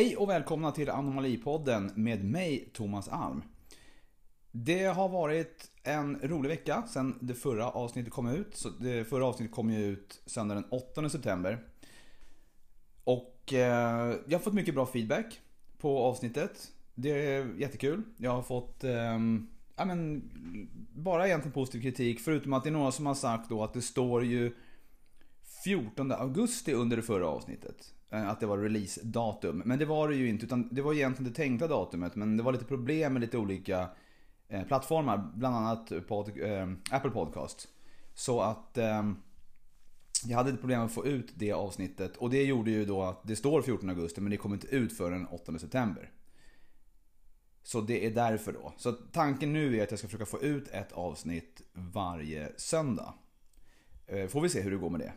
Hej och välkomna till Anomalipodden med mig, Thomas Alm. Det har varit en rolig vecka sedan det förra avsnittet kom ut. Så det förra avsnittet kom ju ut söndag den 8 september. Och eh, jag har fått mycket bra feedback på avsnittet. Det är jättekul. Jag har fått eh, ja, men, bara egentligen positiv kritik. Förutom att det är några som har sagt då att det står ju 14 augusti under det förra avsnittet. Eh, att det var release-datum. Men det var det ju inte, utan det var egentligen det tänkta datumet. Men det var lite problem med lite olika eh, plattformar, bland annat pod, eh, Apple Podcast. Så att eh, jag hade ett problem att få ut det avsnittet. Och det gjorde ju då att det står 14 augusti, men det kommer inte ut förrän 8 september. Så det är därför då. Så tanken nu är att jag ska försöka få ut ett avsnitt varje söndag. Eh, får vi se hur det går med det.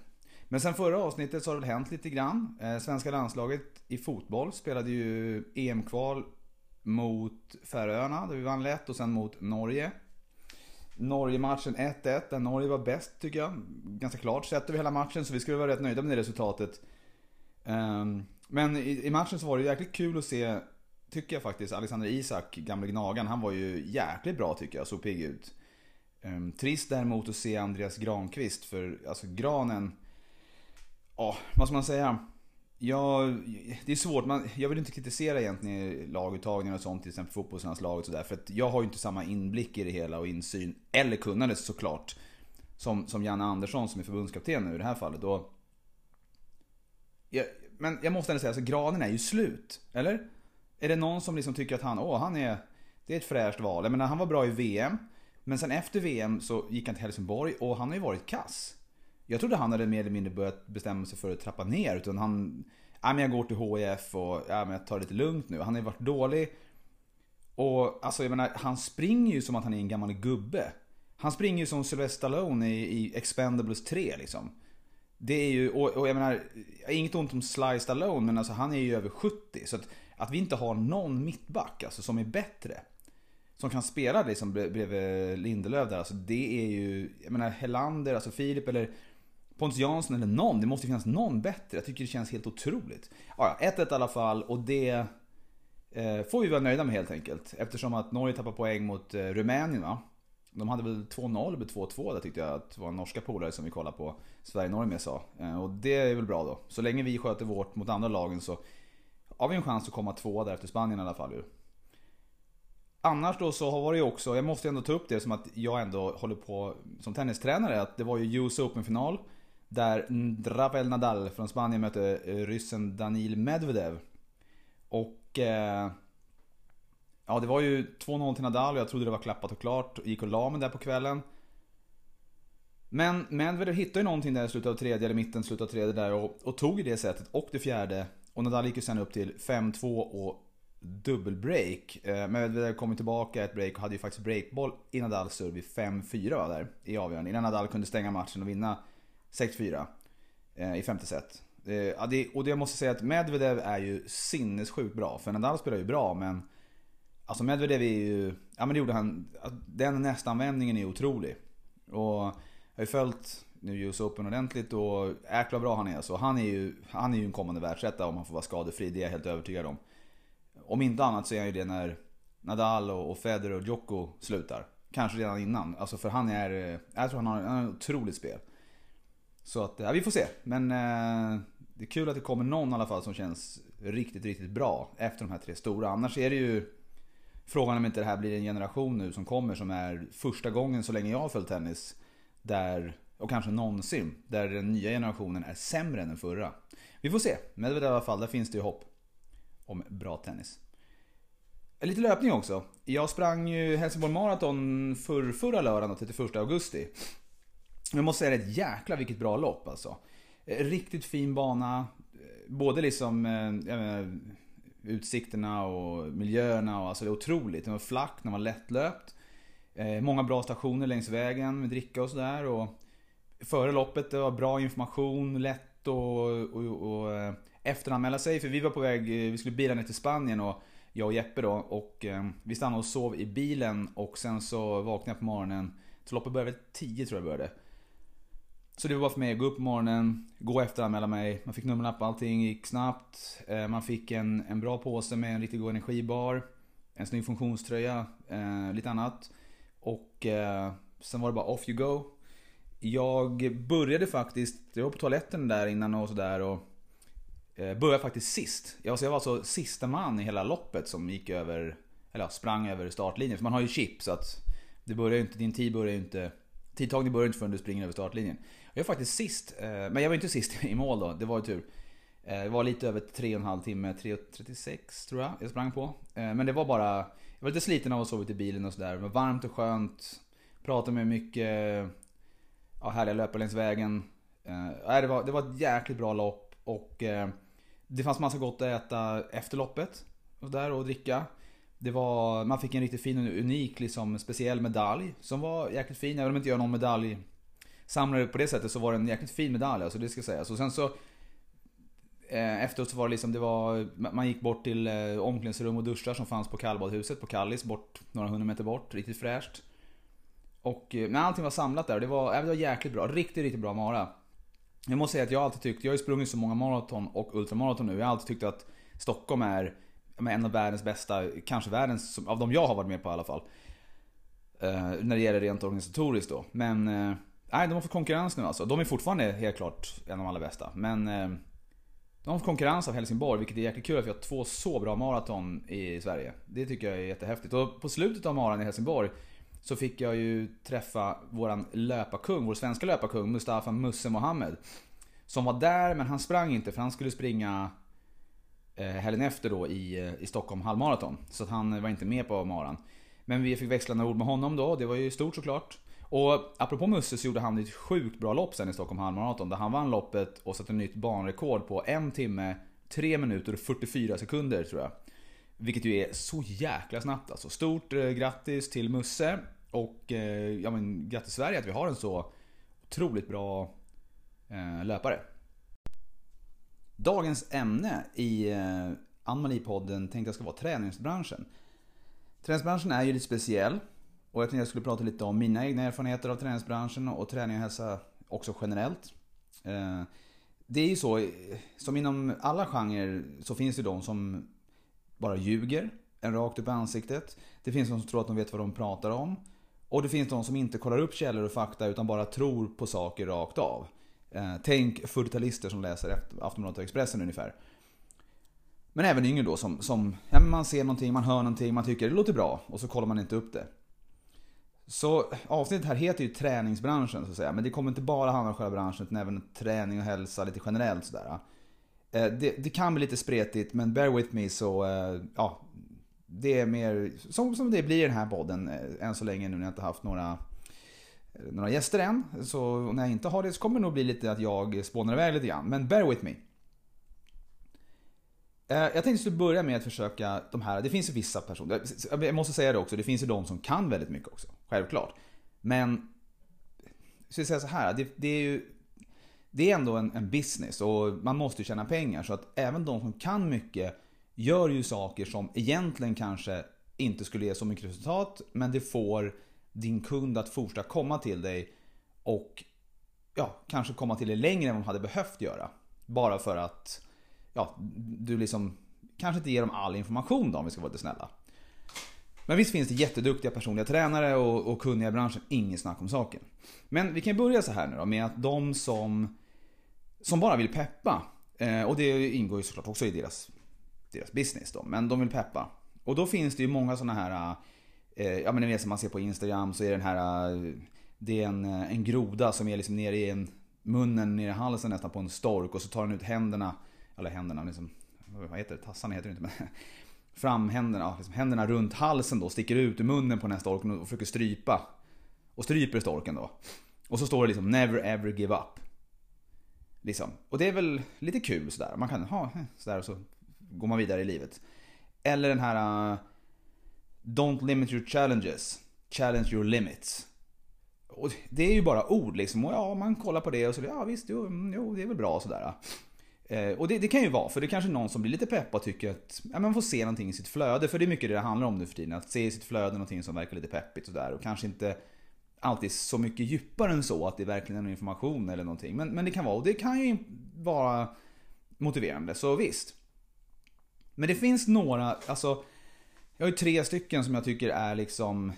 Men sen förra avsnittet så har det hänt lite grann. Eh, svenska landslaget i fotboll spelade ju EM-kval mot Färöarna där vi vann lätt och sen mot Norge. Norge-matchen 1-1 där Norge var bäst tycker jag. Ganska klart sett över hela matchen så vi skulle vara rätt nöjda med det resultatet. Ehm, men i matchen så var det jäkligt kul att se, tycker jag faktiskt, Alexander Isak, gamle gnagan, han var ju jäkligt bra tycker jag, såg pigg ut. Ehm, trist däremot att se Andreas Granqvist för alltså Granen ja, vad ska man säga? Ja, det är svårt, man, jag vill inte kritisera egentligen laguttagningar och sånt, till exempel fotbollslandslaget och sådär. För att jag har ju inte samma inblick i det hela och insyn, eller kunnande såklart. Som, som Janne Andersson som är förbundskapten nu i det här fallet. Och, jag, men jag måste ändå säga, alltså granen är ju slut. Eller? Är det någon som liksom tycker att han, åh han är, det är ett fräscht val. Jag menar han var bra i VM. Men sen efter VM så gick han till Helsingborg och han har ju varit kass. Jag trodde han hade mer eller mindre börjat bestämma sig för att trappa ner. Utan han, ja men jag går till HIF och ja, men jag tar det lite lugnt nu. Han har ju varit dålig. Och alltså jag menar, han springer ju som att han är en gammal gubbe. Han springer ju som Sylvester Stallone i, i Expendables 3 liksom. Det är ju, och, och jag menar, inget ont om Sly Stallone men alltså han är ju över 70. Så att, att vi inte har någon mittback alltså, som är bättre. Som kan spela liksom bredvid Lindelöf där. Alltså det är ju, jag menar Helander, alltså Filip eller Pontus Jansson eller någon. Det måste finnas någon bättre. Jag tycker det känns helt otroligt. Ja, 1-1 i alla fall och det eh, får vi vara nöjda med helt enkelt. Eftersom att Norge tappar poäng mot eh, Rumänien va. De hade väl 2-0 eller 2-2 där tyckte jag att det var norska polare som vi kollade på Sverige-Norge med sa. Eh, och det är väl bra då. Så länge vi sköter vårt mot andra lagen så har vi en chans att komma två där efter Spanien i alla fall ju. Annars då så har det ju också, jag måste ändå ta upp det som att jag ändå håller på som tennistränare. Att det var ju US Open-final. Där Rafael Nadal från Spanien mötte eh, ryssen Danil Medvedev. Och... Eh, ja, det var ju 2-0 till Nadal och jag trodde det var klappat och klart. Gick och la mig där på kvällen. Men Medvedev hittade ju någonting där i slutet av tredje, eller mitten, slutet av tredje där och, och tog ju det sättet och det fjärde. Och Nadal gick ju sen upp till 5-2 och dubbelbreak. Eh, Medvedev kom tillbaka ett break och hade ju faktiskt breakboll i Nadals serve vid 5-4 där i avgörande. Innan Nadal kunde stänga matchen och vinna 6-4 eh, i femte set. Eh, det, och det jag måste säga att Medvedev är ju sinnessjukt bra. För Nadal spelar ju bra men Alltså Medvedev är ju, ja men det gjorde han, den nästanvändningen är otrolig. Och jag har ju följt nu US Open ordentligt och jäklar bra han är. Så han är ju, han är ju en kommande världsetta om han får vara skadefri, det är jag helt övertygad om. Om inte annat så är han ju det när Nadal och Federer och Djoko slutar. Kanske redan innan. Alltså för han är, jag tror han har, han har ett otroligt spel. Så att, ja, vi får se. Men eh, det är kul att det kommer någon i alla fall som känns riktigt, riktigt bra efter de här tre stora. Annars är det ju frågan om inte det här blir en generation nu som kommer som är första gången så länge jag har följt tennis. Där, och kanske någonsin, där den nya generationen är sämre än den förra. Vi får se. Men i alla fall, där finns det ju hopp om bra tennis. Lite löpning också. Jag sprang ju Helsingborg Marathon för förra lördagen, 31 augusti. Jag måste säga det, jäkla vilket bra lopp alltså. Eh, riktigt fin bana. Eh, både liksom eh, menar, utsikterna och miljöerna och alltså det är otroligt. Den var flack, den var lättlöpt. Många bra stationer längs vägen med dricka och sådär. Före loppet det var bra information, lätt och, och, och efteranmäla sig. För vi var på väg, vi skulle bila ner till Spanien och jag och Jeppe då. Och eh, vi stannade och sov i bilen och sen så vaknade jag på morgonen. Så loppet började väl 10 tror jag började. Så det var bara för mig att gå upp på morgonen, gå och efteranmäla mig. Man fick nummerlapp, allting gick snabbt. Eh, man fick en, en bra påse med en riktigt god energibar. En snygg funktionströja, eh, lite annat. Och eh, sen var det bara off you go. Jag började faktiskt, jag var på toaletten där innan och sådär och eh, började faktiskt sist. Jag var alltså sista man i hela loppet som gick över, eller sprang över startlinjen. För man har ju chip så att det börjar inte, din tid börjar inte, tidtagning börjar inte förrän du springer över startlinjen. Jag var faktiskt sist, eh, men jag var inte sist i mål då, det var ju tur. Eh, det var lite över 3,5 timme, 3.36 tror jag jag sprang på. Eh, men det var bara, jag var lite sliten av att sova i bilen och sådär. Det var varmt och skönt. Pratade med mycket ja, härliga löpare längs vägen. Det var, det var ett jäkligt bra lopp och det fanns massa gott att äta efter loppet. Och där och dricka. Det var, man fick en riktigt fin och unik liksom, speciell medalj som var jäkligt fin. Även om inte jag någon någon Samlade på det sättet så var det en jäkligt fin medalj. Alltså det ska sägas. Och sen så Eh, efteråt så var det liksom, det var, man gick bort till eh, omklädningsrum och duschar som fanns på kallbadhuset på Kallis, bort några hundra meter bort. Riktigt fräscht. Och, eh, men allting var samlat där och det var, det var jäkligt bra. Riktigt, riktigt bra Mara. Jag måste säga att jag har alltid tyckt, jag har ju sprungit så många maraton och ultramaraton nu. Jag har alltid tyckt att Stockholm är en av världens bästa, kanske världens, av de jag har varit med på i alla fall. Eh, när det gäller rent organisatoriskt då. Men, eh, nej de har fått konkurrens nu alltså. De är fortfarande helt klart en av de allra bästa. Men eh, de har fått konkurrens av Helsingborg, vilket är jäkligt kul att vi har två så bra maraton i Sverige. Det tycker jag är jättehäftigt. Och på slutet av maran i Helsingborg så fick jag ju träffa våran löparkung, vår svenska löparkung Mustafa Musse Mohammed. Som var där, men han sprang inte för han skulle springa eh, helgen efter då i, eh, i Stockholm halvmaraton. Så att han var inte med på maran. Men vi fick växla några ord med honom då, det var ju stort såklart. Och apropå Musse så gjorde han ett sjukt bra lopp sen i Stockholm halvmaraton. Där han vann loppet och satte nytt banrekord på en timme, 3 minuter och 44 sekunder tror jag. Vilket ju är så jäkla snabbt alltså. Stort eh, grattis till Musse. Och eh, ja men grattis Sverige att vi har en så otroligt bra eh, löpare. Dagens ämne i eh, Anmali-podden tänkte jag ska vara träningsbranschen. Träningsbranschen är ju lite speciell. Och jag tänkte jag skulle prata lite om mina egna erfarenheter av träningsbranschen och träning och hälsa också generellt. Eh, det är ju så, eh, som inom alla genrer så finns det de som bara ljuger en rakt upp i ansiktet. Det finns de som tror att de vet vad de pratar om. Och det finns de som inte kollar upp källor och fakta utan bara tror på saker rakt av. Eh, tänk 40-talister som läser Aftonbladet och Expressen ungefär. Men även yngre då som, som ja, man ser någonting, man hör någonting, man tycker det låter bra och så kollar man inte upp det. Så avsnittet här heter ju träningsbranschen så att säga. Men det kommer inte bara handla om själva branschen utan även träning och hälsa lite generellt sådär. Eh, det, det, kan bli lite spretigt men bear with me så eh, ja. Det är mer som, som det blir i den här podden eh, än så länge nu när jag inte haft några några gäster än. Så när jag inte har det så kommer det nog bli lite att jag spånar iväg lite grann. Men bear with me. Eh, jag tänkte att börja med att försöka de här, det finns ju vissa personer, jag måste säga det också, det finns ju de som kan väldigt mycket också. Självklart. Men, så jag säga så här, det, det, är ju det är ändå en, en, business och man måste ju tjäna pengar. Så att även de som kan mycket gör ju saker som egentligen kanske inte skulle ge så mycket resultat. Men det får din kund att fortsätta komma till dig och ja, kanske komma till dig längre än vad de hade behövt göra. Bara för att ja, du liksom kanske inte ger dem all information då om vi ska vara lite snälla. Men visst finns det jätteduktiga personliga tränare och, och kunniga i branschen, inget snack om saken. Men vi kan börja så här nu då med att de som, som bara vill peppa, eh, och det ingår ju såklart också i deras, deras business då, men de vill peppa. Och då finns det ju många sådana här, eh, ja men ni vet som man ser på Instagram så är den här, eh, det är en, en groda som är liksom nere i en, munnen nere i halsen nästan på en stork och så tar den ut händerna eller händerna liksom, vad heter det, tassarna heter det inte men framhänderna, liksom händerna runt halsen då, sticker ut ur munnen på den här storken och försöker strypa. Och stryper storken då. Och så står det liksom 'Never ever give up' Liksom. Och det är väl lite kul sådär. Man kan ha sådär och så går man vidare i livet. Eller den här uh, Don't limit your challenges. Challenge your limits. Och det är ju bara ord liksom. Och ja, man kollar på det och så ja visst, jo, mm, jo det är väl bra sådär. Eh, och det, det, kan ju vara, för det är kanske någon som blir lite pepp och tycker att ja, man får se någonting i sitt flöde. För det är mycket det det handlar om nu för tiden. Att se i sitt flöde någonting som verkar lite peppigt och där Och kanske inte alltid så mycket djupare än så att det verkligen är någon information eller någonting. Men, men det kan vara, och det kan ju vara motiverande, så visst. Men det finns några, alltså jag har ju tre stycken som jag tycker är liksom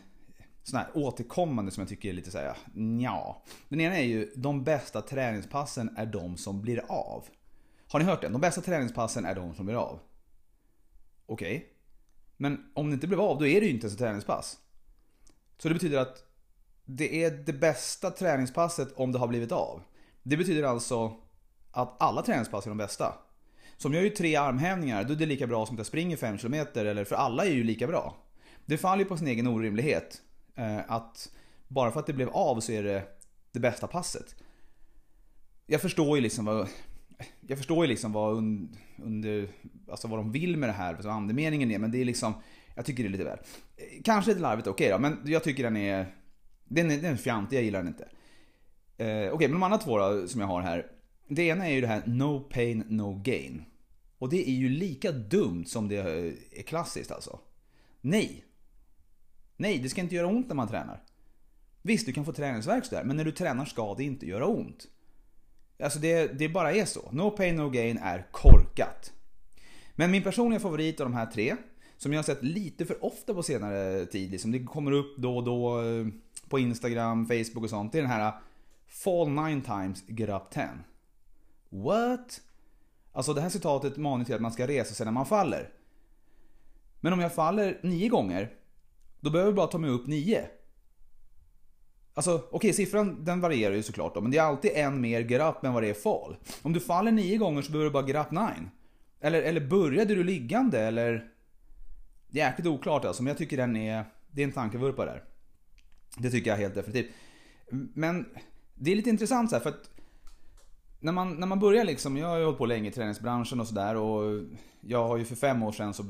såna här återkommande som jag tycker är lite såhär, ja. Den ena är ju, de bästa träningspassen är de som blir av. Har ni hört den? De bästa träningspassen är de som blir av. Okej. Okay. Men om det inte blev av, då är det ju inte ens ett träningspass. Så det betyder att det är det bästa träningspasset om det har blivit av. Det betyder alltså att alla träningspass är de bästa. Så om jag gör tre armhävningar, då är det lika bra som att jag springer 5 km, eller för alla är ju lika bra. Det faller ju på sin egen orimlighet. Eh, att bara för att det blev av så är det det bästa passet. Jag förstår ju liksom vad, jag förstår ju liksom vad, under, alltså vad de vill med det här, vad andemeningen är, men det är liksom, jag tycker det är lite väl. Kanske lite larvigt, okej okay då, men jag tycker den är, den är, den är fjantig, jag gillar den inte. Eh, okej, okay, men de andra två då, som jag har här. Det ena är ju det här No pain, no gain. Och det är ju lika dumt som det eh, är klassiskt alltså. Nej. Nej, det ska inte göra ont när man tränar. Visst, du kan få träningsvärk där, men när du tränar ska det inte göra ont. Alltså det, det bara är så. No pain, no gain är korkat. Men min personliga favorit av de här tre, som jag har sett lite för ofta på senare tid, liksom, det kommer upp då och då eh, på Instagram, Facebook och sånt, det är den här eh, Fall nine times, get up ten. What? Alltså det här citatet manar till att man ska resa sig när man faller. Men om jag faller nio gånger, då behöver jag bara ta mig upp nio. Alltså okej, okay, siffran den varierar ju såklart då, men det är alltid en mer get up än vad det är fall. Om du faller nio gånger så behöver du bara get up nine. Eller, eller började du liggande eller? Det är jäkligt oklart alltså, men jag tycker den är, det är en tankevurpa där. Det tycker jag helt definitivt. Men det är lite intressant så här, för att när man, när man börjar liksom, jag har ju hållit på länge i träningsbranschen och sådär och jag har ju för fem år sedan, så,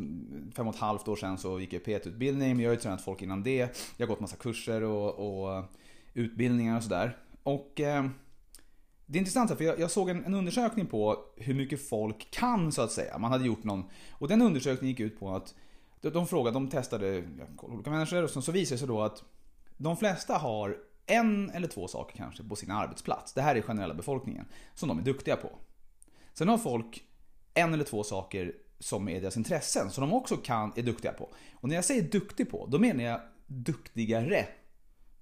fem och ett halvt år sedan så gick jag PT-utbildning, men jag har ju tränat folk innan det. Jag har gått massa kurser och, och utbildningar och sådär. Och eh, det är intressant för jag, jag såg en, en, undersökning på hur mycket folk kan så att säga. Man hade gjort någon, och den undersökningen gick ut på att de, de frågade, de testade olika människor och så, så visade det sig då att de flesta har en eller två saker kanske på sin arbetsplats. Det här är generella befolkningen. Som de är duktiga på. Sen har folk en eller två saker som är deras intressen. Som de också kan, är duktiga på. Och när jag säger duktig på, då menar jag duktigare.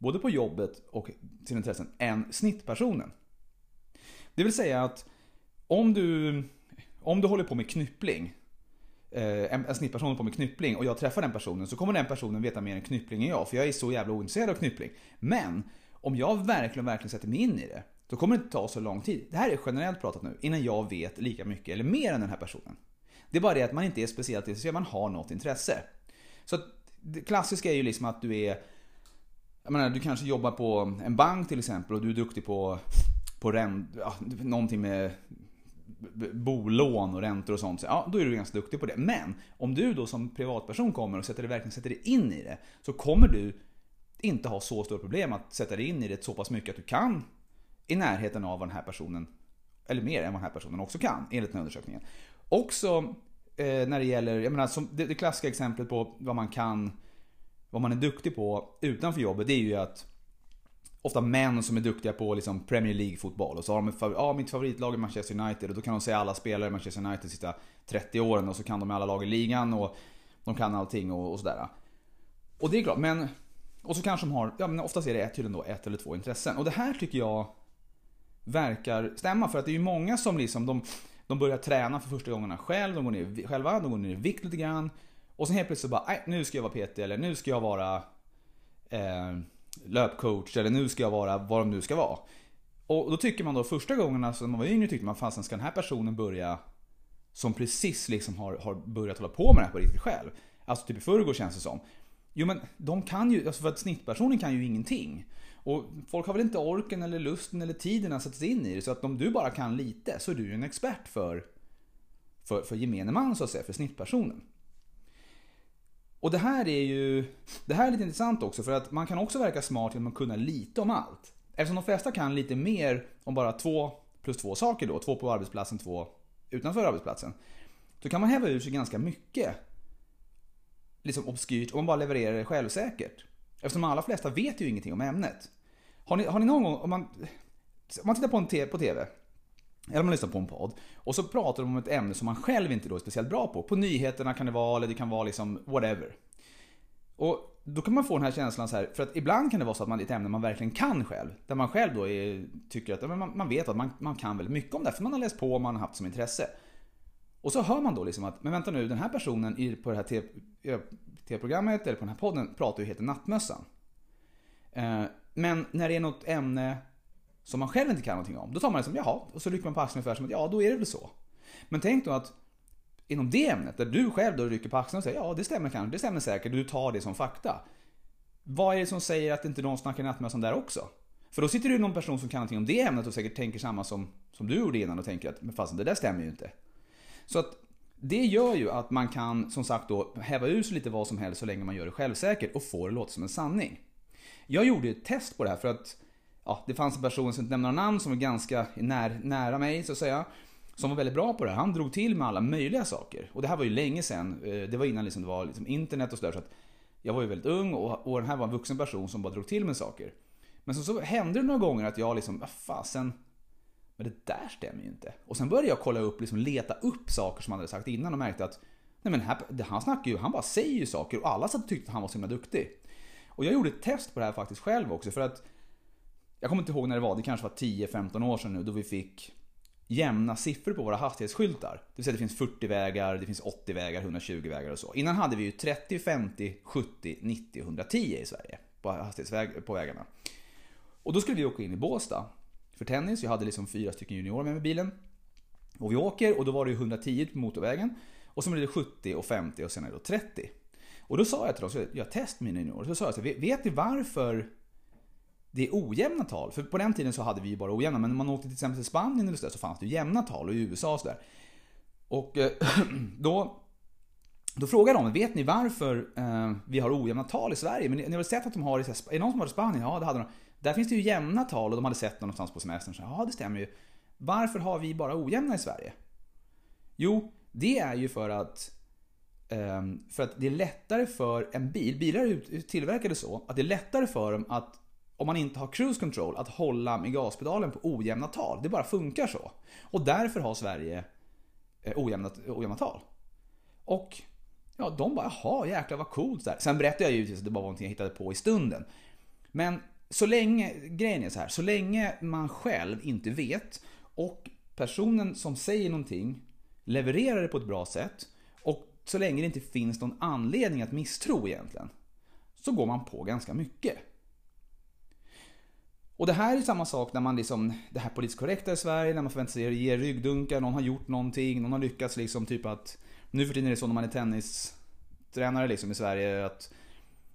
Både på jobbet och sina intressen, än snittpersonen. Det vill säga att om du, om du håller på med knyppling eh, en, en snittperson håller på med knyppling och jag träffar den personen så kommer den personen veta mer än knyppling än jag. För jag är så jävla ointresserad av knyppling. Men om jag verkligen, verkligen sätter mig in i det. Då kommer det inte ta så lång tid. Det här är generellt pratat nu. Innan jag vet lika mycket eller mer än den här personen. Det är bara det att man inte är speciellt intresserad, man har något intresse. Så det klassiska är ju liksom att du är jag menar, du kanske jobbar på en bank till exempel och du är duktig på, på ränt... ja, någonting med bolån och räntor och sånt, så, ja, då är du ganska duktig på det. Men om du då som privatperson kommer och sätter dig, verkligen sätter dig in i det, så kommer du inte ha så stora problem att sätta dig in i det så pass mycket att du kan i närheten av vad den här personen, eller mer än vad den här personen också kan, enligt den här undersökningen. Också eh, när det gäller, jag menar, som det, det klassiska exemplet på vad man kan, vad man är duktig på utanför jobbet, det är ju att ofta män som är duktiga på liksom Premier League-fotboll. Och så har de ja, mitt favoritlag är Manchester United. Och då kan de säga alla spelare i Manchester United sista 30 åren. Och så kan de alla lag i ligan och de kan allting och, och sådär. Och det är klart, men... Och så kanske de har, ja men oftast är det tydligen då ett eller två intressen. Och det här tycker jag verkar stämma. För att det är ju många som liksom, de, de börjar träna för första gångerna själv. De går ner, själva, de går ner i vikt lite grann. Och sen helt plötsligt så bara, nej nu ska jag vara PT eller nu ska jag vara... Eh, löpcoach eller nu ska jag vara vad de nu ska vara. Och då tycker man då första gångerna alltså, som man var yngre tyckte man fasen ska den här personen börja som precis liksom har, har börjat hålla på med det här på riktigt själv. Alltså typ i förrgår känns det som. Jo men de kan ju, alltså för att snittpersonen kan ju ingenting. Och folk har väl inte orken eller lusten eller tiden att sätta sig in i det. Så att om du bara kan lite så är du ju en expert för, för, för gemene man så att säga, för snittpersonen. Och det här är ju det här är lite intressant också för att man kan också verka smart genom att kunna lite om allt. Eftersom de flesta kan lite mer om bara två plus två saker då, två på arbetsplatsen, två utanför arbetsplatsen. Då kan man häva ur sig ganska mycket liksom obskyrt om man bara levererar det självsäkert. Eftersom de allra flesta vet ju ingenting om ämnet. Har ni, har ni någon gång, om man, om man tittar på en te, på TV, eller om man lyssnar på en podd, och så pratar de om ett ämne som man själv inte då är speciellt bra på. På nyheterna kan det vara, eller det kan vara liksom whatever. Och då kan man få den här känslan så här, för att ibland kan det vara så att man är ett ämne man verkligen kan själv. Där man själv då är, tycker att man, man vet att man, man kan väldigt mycket om det, för man har läst på och man har haft som intresse. Och så hör man då liksom att, men vänta nu, den här personen i, på det här tv-programmet eller på den här podden pratar ju helt i Nattmössan. Eh, men när det är något ämne som man själv inte kan någonting om, då tar man det som jaha, och så rycker man på axeln ungefär som att ja, då är det väl så. Men tänk då att inom det ämnet, där du själv då rycker på axeln och säger ja, det stämmer kanske, det stämmer säkert, och du tar det som fakta. Vad är det som säger att inte någon snackar nattmössan där också? För då sitter det ju någon person som kan någonting om det ämnet och säkert tänker samma som, som du gjorde innan och tänker att men fasen, det där stämmer ju inte. Så att det gör ju att man kan som sagt då häva ur sig lite vad som helst så länge man gör det självsäkert och får det låta som en sanning. Jag gjorde ett test på det här för att ja, det fanns en person som inte nämner några namn som var ganska när, nära mig så att säga. Som var väldigt bra på det här. Han drog till med alla möjliga saker. Och det här var ju länge sedan. Eh, det var innan liksom det var liksom internet och sådär. Så att jag var ju väldigt ung och, och den här var en vuxen person som bara drog till med saker. Men så, så hände det några gånger att jag liksom, vad fasen. Men det där stämmer ju inte. Och sen började jag kolla upp, liksom leta upp saker som han hade sagt innan och märkte att Nej men här, han snackar ju, han bara säger ju saker och alla satt och tyckte att han var så himla duktig. Och jag gjorde ett test på det här faktiskt själv också för att jag kommer inte ihåg när det var, det kanske var 10-15 år sedan nu då vi fick jämna siffror på våra hastighetsskyltar. Det vill säga det finns 40 vägar, det finns 80 vägar, 120 vägar och så. Innan hade vi ju 30, 50, 70, 90 110 i Sverige på hastighetsväg på vägarna. Och då skulle vi åka in i Båstad för tennis. Jag hade liksom fyra stycken juniorer med mig i bilen. Och vi åker och då var det 110 på motorvägen. Och så blev det 70 och 50 och sen är det då 30. Och då sa jag till dem, så jag testade mina juniorer, så sa jag så här, vet ni varför det är ojämna tal? För på den tiden så hade vi ju bara ojämna, men när man åkte till exempel till Spanien eller så, där, så fanns det ju jämna tal och i USA och sådär. Och eh, då, då frågade de, vet ni varför eh, vi har ojämna tal i Sverige? Men ni, ni har väl sett att de har i, är det någon som har i Spanien? Ja, det hade de. Där finns det ju jämna tal och de hade sett någonstans på semestern. Så, ja, det stämmer ju. Varför har vi bara ojämna i Sverige? Jo, det är ju för att eh, för att det är lättare för en bil, bilar är tillverkade så, att det är lättare för dem att om man inte har cruise control, att hålla med gaspedalen på ojämna tal. Det bara funkar så. Och därför har Sverige eh, ojämna, ojämna tal. Och ja, de bara jaha, jäklar vad coolt. Där. Sen berättade jag givetvis att det bara var någonting jag hittade på i stunden. Men så länge, grejen är så här, så länge man själv inte vet och personen som säger någonting levererar det på ett bra sätt och så länge det inte finns någon anledning att misstro egentligen så går man på ganska mycket. Och det här är samma sak när man liksom, det här politiskt korrekta i Sverige, när man förväntar sig att ge ryggdunkar, någon har gjort någonting, någon har lyckats liksom typ att, nu för tiden är det så när man är tennistränare liksom i Sverige att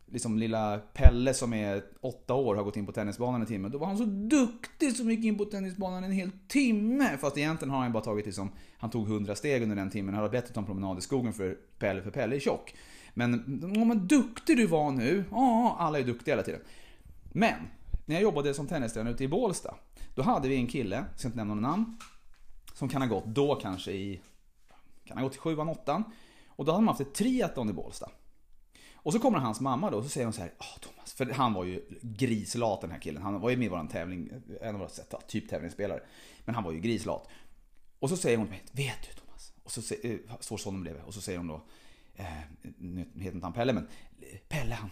liksom lilla Pelle som är åtta år har gått in på tennisbanan en timme. Då var han så duktig som gick in på tennisbanan en hel timme. Fast egentligen har han bara tagit liksom, han tog 100 steg under den timmen. Han hade bättre ta en promenad i skogen för Pelle, för Pelle är tjock. Men, om vad duktig du var nu. Ja, alla är duktiga hela tiden. Men, när jag jobbade som tennistränare ute i Bålsta. Då hade vi en kille, jag ska inte nämna något namn. Som kan ha gått då kanske i, kan ha gått i sjuan, åttan. Och då hade man haft ett triathlon i Bålsta. Och så kommer hans mamma då och så säger hon så här, oh, Thomas, för han var ju grislat den här killen. Han var ju med i våran tävling, en av våra typ tävlingsspelare. Men han var ju grislat. Och så säger hon till mig, vet du Thomas? Och så eh, står sonen bredvid och så säger hon då, eh, nu heter inte han Pelle men Pelle han,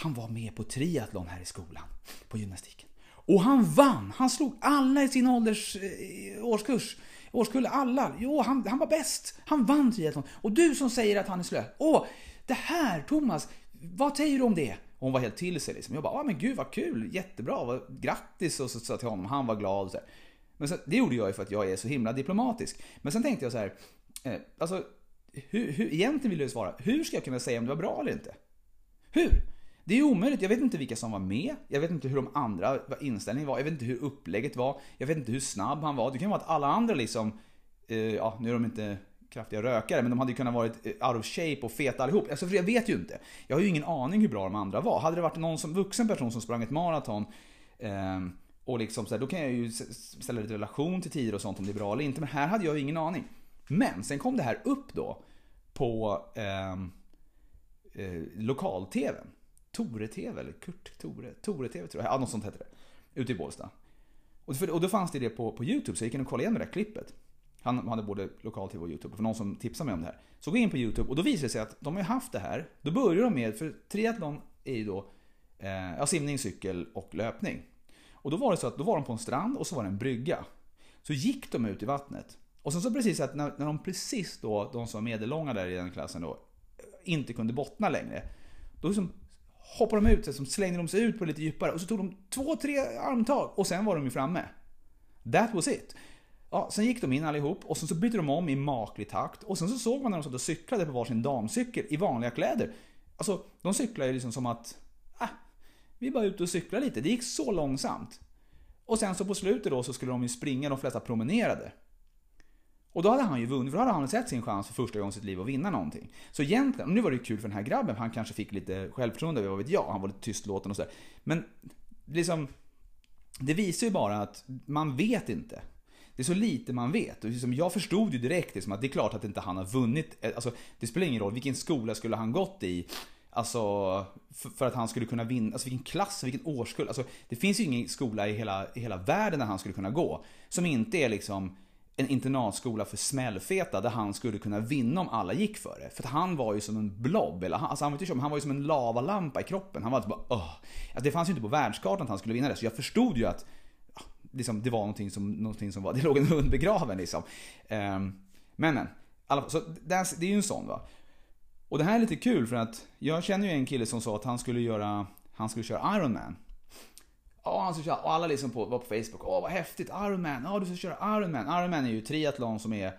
han var med på triathlon här i skolan, på gymnastiken. Och han vann! Han slog alla i sin ålders eh, årskurs. Årskull, alla. Jo, han, han var bäst. Han vann triathlon. Och du som säger att han är slö. Åh, det här Thomas, vad säger du om det? Och hon var helt till sig liksom. Jag bara, ah, men gud vad kul, jättebra, vad, grattis och så sa till honom, han var glad och så här. Men sen, det gjorde jag ju för att jag är så himla diplomatisk. Men sen tänkte jag så här, eh, alltså, hur, hur, egentligen vill jag svara, hur ska jag kunna säga om det var bra eller inte? Hur? Det är ju omöjligt, jag vet inte vilka som var med, jag vet inte hur de andra inställningen var, jag vet inte hur upplägget var, jag vet inte hur snabb han var. Det kan vara att alla andra liksom, eh, ja nu är de inte kraftiga rökare, men de hade ju kunnat varit eh, out of shape och feta allihop. Alltså, för jag vet ju inte. Jag har ju ingen aning hur bra de andra var. Hade det varit någon som, vuxen person som sprang ett maraton eh, och liksom så här, då kan jag ju ställa lite relation till tider och sånt om det är bra eller inte. Men här hade jag ju ingen aning. Men sen kom det här upp då på eh, eh, lokal-tvn. Tore-TV eller Kurt Tore, Tore-TV tror jag, ja något sånt heter det. ute i Bålsta. Och, för, och då fanns det det på, på YouTube så jag gick in och kollade igen det där klippet. Han hade både lokal-tv och YouTube, för någon som tipsade mig om det här. Så går jag in på YouTube och då visar det sig att de har haft det här. Då börjar de med, för triathlon är ju då eh, ja, simning, cykel och löpning. Och då var det så att då var de på en strand och så var det en brygga. Så gick de ut i vattnet. Och sen så precis att när, när de precis då, de som var medellånga där i den klassen då, inte kunde bottna längre. Då liksom hoppade de ut, så slängde de sig ut på lite djupare och så tog de två, tre armtag och sen var de ju framme. That was it. Ja, sen gick de in allihop och sen så bytte de om i maklig takt och sen så såg man när de satt och cyklade på varsin damcykel i vanliga kläder. Alltså, de cyklade ju liksom som att, ah, vi är bara ute och cyklar lite. Det gick så långsamt. Och sen så på slutet då så skulle de ju springa, de flesta promenerade. Och då hade han ju vunnit, för då hade han sett sin chans för första gången i sitt liv att vinna någonting. Så egentligen, och nu var det ju kul för den här grabben, han kanske fick lite självförtroende, vad vet jag, han var lite tystlåten och sådär. Men liksom, det visar ju bara att man vet inte. Det är så lite man vet. Och liksom, jag förstod ju direkt liksom, att det är klart att inte han har vunnit. Alltså, det spelar ingen roll, vilken skola skulle han gått i? Alltså, för, att han skulle kunna vinna, alltså vilken klass, vilken årskull. Alltså, det finns ju ingen skola i hela, i hela världen där han skulle kunna gå. Som inte är liksom en internatskola för smällfeta där han skulle kunna vinna om alla gick för det. För att han var ju som en blob, eller alltså han, var, han var ju som en lavalampa i kroppen. Han var alltså bara Åh. Alltså det fanns ju inte på världskartan att han skulle vinna det. Så jag förstod ju att liksom, det var någonting som, någonting som var, det låg en hund begraven liksom. Um, men men, alla, så det är, det är ju en sån va. Och det här är lite kul för att jag känner ju en kille som sa att han skulle göra, han skulle köra Ironman och, han ska köra, och alla liksom på, var på Facebook, åh vad häftigt, Ironman, ja du ska köra Ironman. Ironman är ju triathlon som är,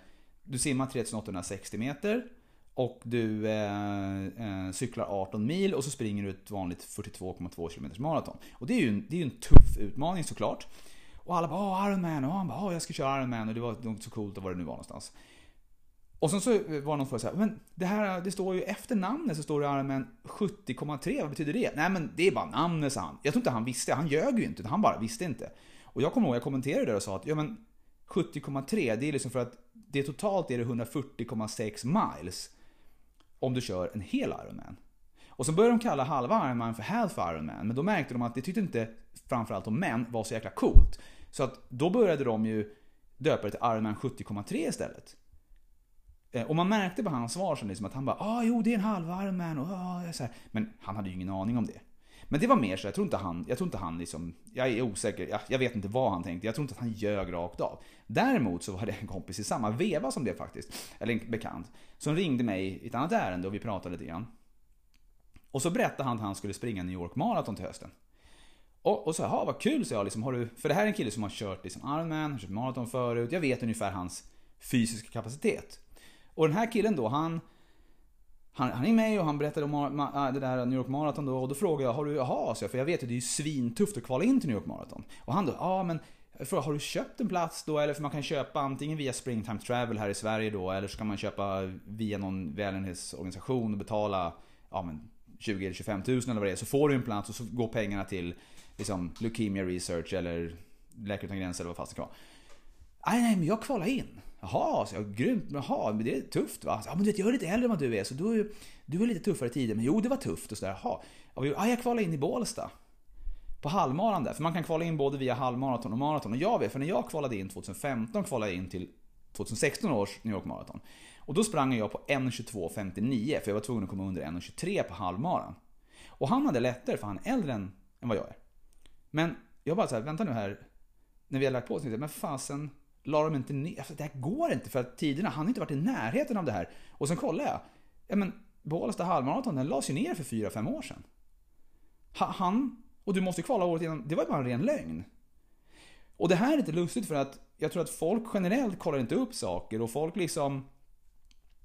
du simmar 3860 meter. Och du eh, eh, cyklar 18 mil och så springer du ett vanligt 42,2 km maraton. Och det är ju en, det är en tuff utmaning såklart. Och alla bara åh Ironman, och han bara åh jag ska köra Ironman och det var så coolt och vad det nu var någonstans. Och sen så eh, var någon fråga så här, men det här, det står ju efter namnet så står det armen 70,3, vad betyder det? Nej men det är bara namnet sa han. Jag tror inte han visste, han ljög ju inte, han bara visste inte. Och jag kommer ihåg, jag kommenterade det och sa att, ja men 70,3 det är liksom för att det totalt är det 140,6 miles. Om du kör en hel Ironman. Och så började de kalla halva Ironman för half Ironman, men då märkte de att det tyckte inte framförallt om män var så jäkla coolt. Så att då började de ju döpa det till Ironman 70,3 istället. Eh, och man märkte på hans svar som liksom att han bara ah jo det är en halv Ironman och ah, så här. Men han hade ju ingen aning om det. Men det var mer så, jag tror inte han, jag tror inte han liksom, jag är osäker, jag, jag, vet inte vad han tänkte, jag tror inte att han ljög rakt av. Däremot så var det en kompis i samma veva som det faktiskt, eller en bekant, som ringde mig i ett annat ärende och vi pratade lite grann. Och så berättade han att han skulle springa New York Marathon till hösten. Och, och så, ja vad kul, så jag. Liksom, har du, för det här är en kille som har kört liksom Ironman, har kört maraton förut. Jag vet ungefär hans fysiska kapacitet. Och den här killen då, han, han, han är med och han berättade om äh, det där New York Marathon då. Och då frågade jag, har du, jaha, så jag, för jag vet ju det är ju svintufft att kvala in till New York Marathon. Och han då, ja men frågade, har du köpt en plats då? Eller för man kan köpa antingen via Springtime Travel här i Sverige då, eller så kan man köpa via någon välgörenhetsorganisation och betala ja, men 20 eller 25 000 eller vad det är. Så får du en plats och så går pengarna till liksom, Leukemia Research eller Läkare Utan Gränser eller vad fast det kan vara. Nej, nej, men jag kvalar in. Jaha, så jag, grymt. Jaha, men det är tufft va? Ja, men du vet, jag är lite äldre än vad du är, så du, du är lite tuffare tider. Men jo, det var tufft och sådär. Jaha. Ja, jag kvalade in i Bålsta. På halvmaran där. För man kan kvala in både via halvmaraton och maraton. Och jag vet, för när jag kvalade in 2015 kvalade jag in till 2016 års New York Marathon. Och då sprang jag på 1.22.59 för jag var tvungen att komma under 1.23 på halvmaran. Och han hade lättare för han är äldre än, än vad jag är. Men jag bara såhär, vänta nu här. När vi har lagt på oss, men fasen, la de inte ner? Alltså, det här går inte för att tiderna, han har inte varit i närheten av det här. Och sen kollar jag. Ja men, Bålsta halvmaraton, den lades ju ner för 4-5 år sedan. Han, och du måste kvala året innan, det var ju bara en ren lögn. Och det här är lite lustigt för att jag tror att folk generellt kollar inte upp saker och folk liksom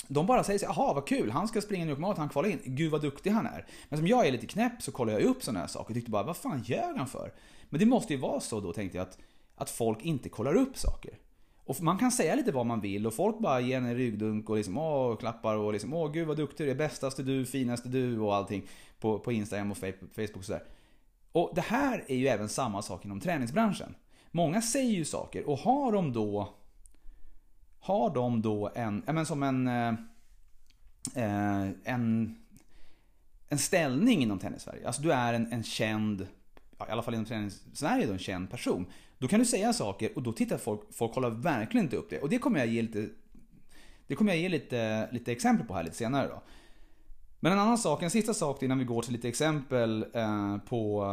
de bara säger så jaha vad kul, han ska springa New York Marathon, han kvalar in, gud vad duktig han är. Men som jag är lite knäpp så kollar jag upp sådana här saker och tyckte bara, vad fan ljög han för? Men det måste ju vara så då tänkte jag att, att folk inte kollar upp saker. Och man kan säga lite vad man vill och folk bara ger en ryggdunk och liksom åh, klappar och liksom åh gud vad duktig du är, bästaste du, finaste du och allting på, på Instagram och Facebook och sådär. Och det här är ju även samma sak inom träningsbranschen. Många säger ju saker och har de då har de då en, ja men som en, eh, eh en, en ställning inom tennis-Sverige. Alltså du är en, en känd ja, i alla fall inom tränings-Sverige då, en känd person. Då kan du säga saker och då tittar folk, folk kollar verkligen inte upp det. Och det kommer jag ge lite, det kommer jag ge lite, lite exempel på här lite senare då. Men en annan sak, en sista sak innan vi går till lite exempel eh, på,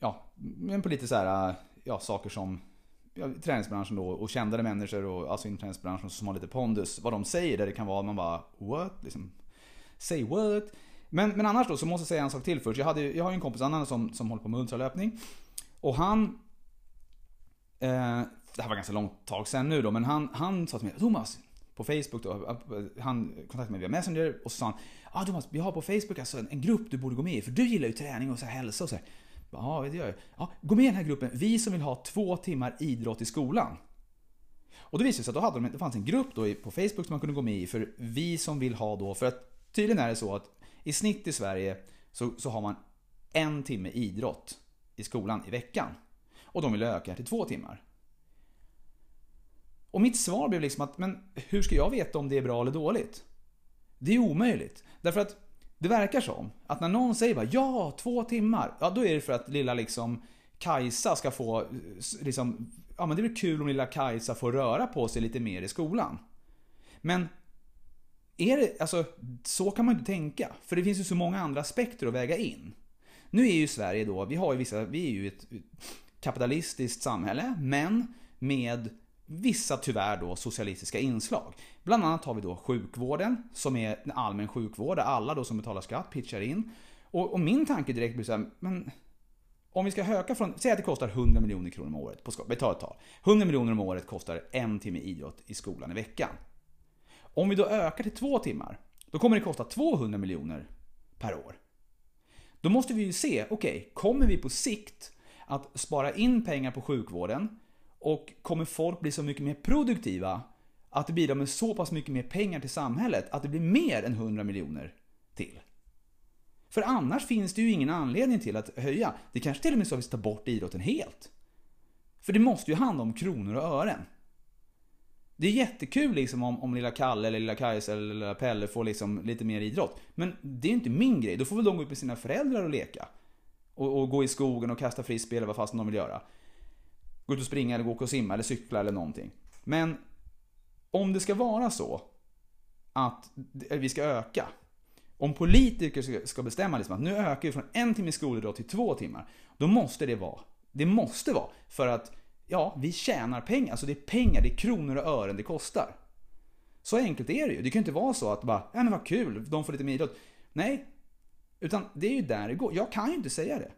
ja, men på lite så här, eh, ja, saker som ja, träningsbranschen då och kändare människor och alltså inom träningsbranschen som har lite pondus. Vad de säger där det kan vara man bara what? Liksom, say what? Men, men annars då så måste jag säga en sak till först. Jag, hade, jag har ju en kompis annan som, som håller på med ultralöpning. Och han... Eh, det här var ganska långt tag sen nu då, men han, han sa till mig Thomas, på Facebook då, eh, han kontaktade mig via Messenger och så sa han Ja ah, Thomas, vi har på Facebook alltså en, en, grupp du borde gå med i, för du gillar ju träning och så här, hälsa och så här. Ja, det gör jag. Ja, gå med i den här gruppen, vi som vill ha två timmar idrott i skolan. Och det visade sig att då hade de, det fanns en grupp då på Facebook som man kunde gå med i för vi som vill ha då, för att tydligen är det så att i snitt i Sverige så, så har man en timme idrott i skolan i veckan. Och de vill öka till två timmar. Och mitt svar blev liksom att, men hur ska jag veta om det är bra eller dåligt? Det är omöjligt. Därför att det verkar som att när någon säger bara ja, två timmar. Ja, då är det för att lilla liksom Kajsa ska få, liksom, ja men det blir kul om lilla Kajsa får röra på sig lite mer i skolan. Men är det, alltså, så kan man inte tänka. För det finns ju så många andra aspekter att väga in. Nu är ju Sverige då, vi har ju vissa, vi är ju ett kapitalistiskt samhälle, men med vissa tyvärr då socialistiska inslag. Bland annat har vi då sjukvården som är en allmän sjukvård där alla då som betalar skatt pitchar in. Och, och min tanke direkt blir så här, men om vi ska öka från, säg att det kostar 100 miljoner kronor om året på vi tar ett tal. 100 miljoner om året kostar en timme idrott i skolan i veckan. Om vi då ökar till två timmar, då kommer det kosta 200 miljoner per år. Då måste vi ju se, okej, okay, kommer vi på sikt att spara in pengar på sjukvården och kommer folk bli så mycket mer produktiva att det bidrar med så pass mycket mer pengar till samhället att det blir mer än 100 miljoner till? För annars finns det ju ingen anledning till att höja. Det kanske till och med är så att vi ska ta bort idrotten helt. För det måste ju handla om kronor och ören. Det är jättekul liksom om, om lilla Kalle eller lilla Kajsa eller lilla Pelle får liksom lite mer idrott. Men det är inte min grej. Då får väl de gå ut med sina föräldrar och leka. Och, och gå i skogen och kasta frisbee eller vad fast de vill göra. Gå ut och springa eller gå och simma eller cykla eller någonting. Men om det ska vara så att vi ska öka. Om politiker ska bestämma liksom att nu ökar vi från en timme skolidrott till två timmar. Då måste det vara. Det måste vara. För att ja, vi tjänar pengar. Alltså det är pengar, det är kronor och ören det kostar. Så enkelt är det ju. Det kan ju inte vara så att bara, ja men vad kul, de får lite mer idrott. Nej, utan det är ju där det går. Jag kan ju inte säga det.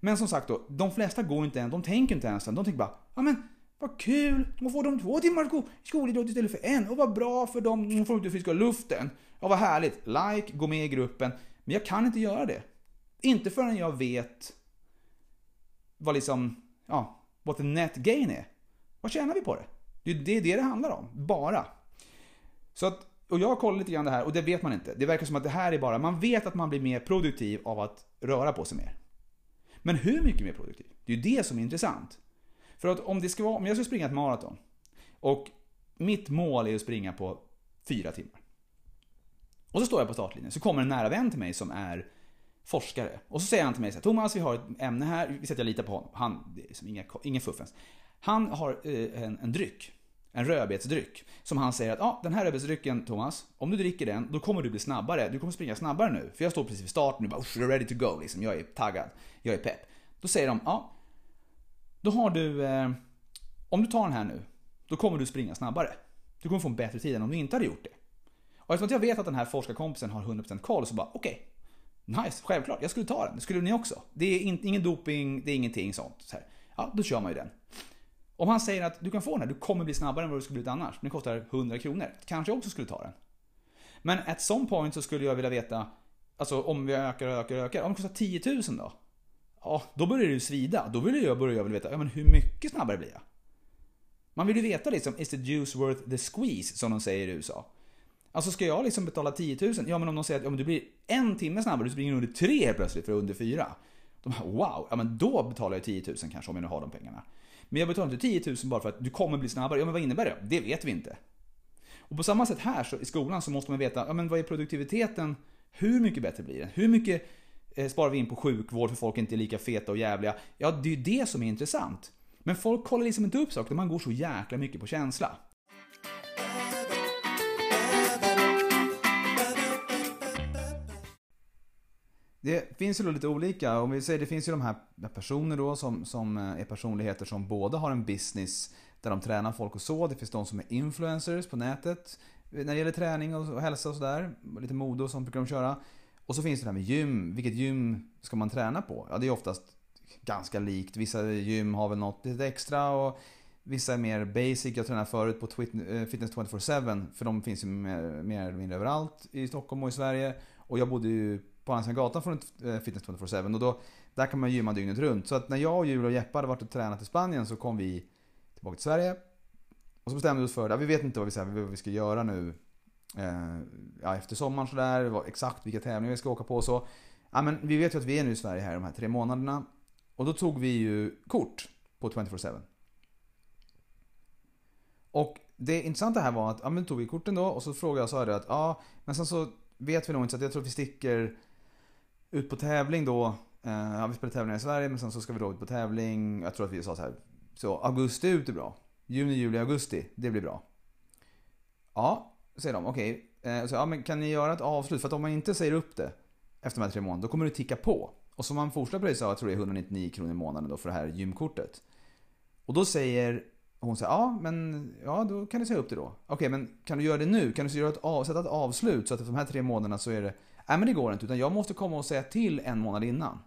Men som sagt då, de flesta går inte ens, de tänker inte ens. De tänker bara, ja men vad kul, då får de två timmar skolidrott istället för en. Och vad bra för dem, de får inte friska luften. Ja vad härligt, like, gå med i gruppen. Men jag kan inte göra det. Inte förrän jag vet vad liksom, ja, what the net gain är. Vad tjänar vi på det? Det är det det handlar om, bara. Så att, och jag har kollat lite grann det här och det vet man inte. Det verkar som att det här är bara, man vet att man blir mer produktiv av att röra på sig mer. Men hur mycket mer produktiv? Det är ju det som är intressant. För att om det ska vara, om jag ska springa ett maraton och mitt mål är att springa på fyra timmar. Och så står jag på startlinjen, så kommer en nära vän till mig som är forskare. Och så säger han till mig så här, Thomas vi har ett ämne här, vi sätter att jag litar på honom. Han, det är liksom inga, ingen fuffens. Han har eh, en, en dryck, en rödbetsdryck. Som han säger att, ah, den här rödbetsdrycken Thomas, om du dricker den, då kommer du bli snabbare. Du kommer springa snabbare nu. För jag står precis vid starten nu, bara, you're ready to go liksom. Jag är taggad, jag är pepp. Då säger de, ja, ah, då har du, eh, om du tar den här nu, då kommer du springa snabbare. Du kommer få en bättre tid än om du inte hade gjort det. Och eftersom jag vet att den här forskarkompisen har 100% koll så bara, okej, okay, Nice, självklart. Jag skulle ta den. Det skulle ni också. Det är in, ingen doping, det är ingenting sånt. Så här. Ja, då kör man ju den. Om han säger att du kan få den här, du kommer bli snabbare än vad du skulle blivit annars. Den kostar 100 kronor. Kanske jag också skulle ta den. Men at some point så skulle jag vilja veta, alltså om vi ökar och ökar och ökar. Om det kostar 10 000 då? Ja, då börjar det ju svida. Då börjar jag, börja vilja veta, ja men hur mycket snabbare blir jag? Man vill ju veta liksom, is the juice worth the squeeze? Som de säger i USA. Alltså ska jag liksom betala 10 000? Ja men om de säger att ja, men du blir en timme snabbare, du springer under tre helt plötsligt för under fyra. De bara, wow, ja men då betalar jag 10 000 kanske om jag nu har de pengarna. Men jag betalar inte 10 000 bara för att du kommer bli snabbare. Ja men vad innebär det? Det vet vi inte. Och på samma sätt här så, i skolan så måste man veta, ja men vad är produktiviteten? Hur mycket bättre blir den? Hur mycket, eh, sparar vi in på sjukvård för folk inte är lika feta och jävliga. Ja, det är ju det som är intressant. Men folk kollar liksom inte upp saker, man går så jäkla mycket på känsla. Det finns ju då lite olika, om vi säger det finns ju de här personer då som, som eh, är personligheter som både har en business där de tränar folk och så. Det finns de som är influencers på nätet när det gäller träning och hälsa och sådär. Lite mode och sånt brukar de köra. Och så finns det det här med gym. Vilket gym ska man träna på? Ja, det är oftast ganska likt. Vissa gym har väl något lite extra och vissa är mer basic. Jag tränar förut på eh, Fitness 24-7 för de finns ju mer, mer eller mindre överallt i Stockholm och i Sverige. Och jag bodde ju på andra gatan från ett eh, Fitness 24-7 och då där kan man gymma dygnet runt. Så att när jag, Julia och Jeppe hade varit och tränat i Spanien så kom vi tillbaka till Sverige. Och så bestämde vi oss för, ja, vi vet inte vad vi, vad vi ska göra nu eh, ja, efter sommaren sådär, exakt vilka tävlingar vi ska åka på och så. Ja, men vi vet ju att vi är nu i Sverige här de här tre månaderna. Och då tog vi ju kort på 24-7. Och det intressanta här var att, ja men tog vi korten då och så frågade jag och sa att, ja men sen så vet vi nog inte så att jag tror att vi sticker ut på tävling då. Eh, ja, vi spelar tävlingar i Sverige men sen så ska vi då ut på tävling. Jag tror att vi sa så här. Så augusti ut är bra. Juni, juli, augusti. Det blir bra. Ja, säger de. Okej. Okay. Så, ja, men kan ni göra ett avslut? För att om man inte säger upp det efter de här tre månaderna, då kommer det ticka på. Och som man fortsätter på det så jag tror det är 199 kronor i månaden då för det här gymkortet. Och då säger hon så här, ja men ja då kan du säga upp det då. Okej okay, men kan du göra det nu? Kan du göra ett av, sätta ett avslut så att efter de här tre månaderna så är det, nej men det går inte utan jag måste komma och säga till en månad innan.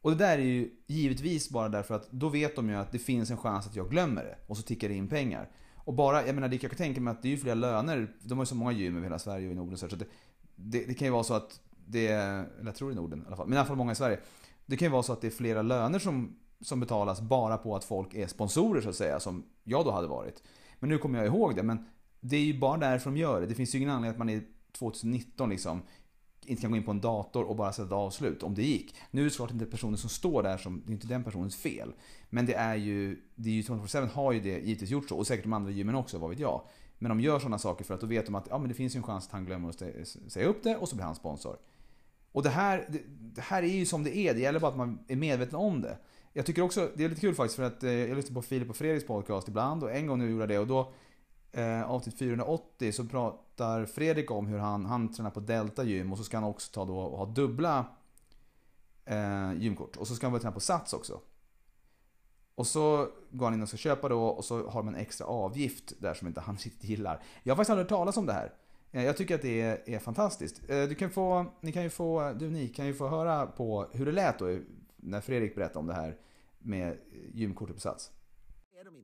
Och det där är ju givetvis bara därför att då vet de ju att det finns en chans att jag glömmer det och så tickar det in pengar. Och bara, jag menar det jag kan tänka mig att det är ju flera löner, de har ju så många gym över hela Sverige och i Norden så det, det, det, kan ju vara så att det är, eller jag tror i Norden i alla fall, men i alla fall många i Sverige. Det kan ju vara så att det är flera löner som, som betalas bara på att folk är sponsorer så att säga, som jag då hade varit. Men nu kommer jag ihåg det, men det är ju bara därför de gör det. Det finns ju ingen anledning att man är 2019 liksom inte kan gå in på en dator och bara sätta ett avslut om det gick. Nu är det såklart inte personen som står där som, det är inte den personens fel. Men det är ju, det är ju 24-7 har ju det givetvis gjort så och säkert de andra gymmen också, vad vet jag. Men de gör sådana saker för att då vet de att ja, men det finns ju en chans att han glömmer att säga upp det och så blir han sponsor. Och det här, det, det här är ju som det är, det gäller bara att man är medveten om det. Jag tycker också, det är lite kul faktiskt för att eh, jag lyssnar på Filip och Fredriks podcast ibland och en gång nu gjorde jag det och då eh, avsnitt 480 så pratar Fredrik om hur han, han tränar på Delta gym och så ska han också ta då och ha dubbla eh, gymkort. Och så ska han börja träna på Sats också. Och så går han in och ska köpa då och så har man en extra avgift där som inte han riktigt gillar. Jag har faktiskt aldrig hört talas om det här. Eh, jag tycker att det är, är fantastiskt. Eh, du kan få, ni kan ju få, du ni kan ju få höra på hur det lät då när Fredrik berättade om det här med eh, gymkortet på Sats.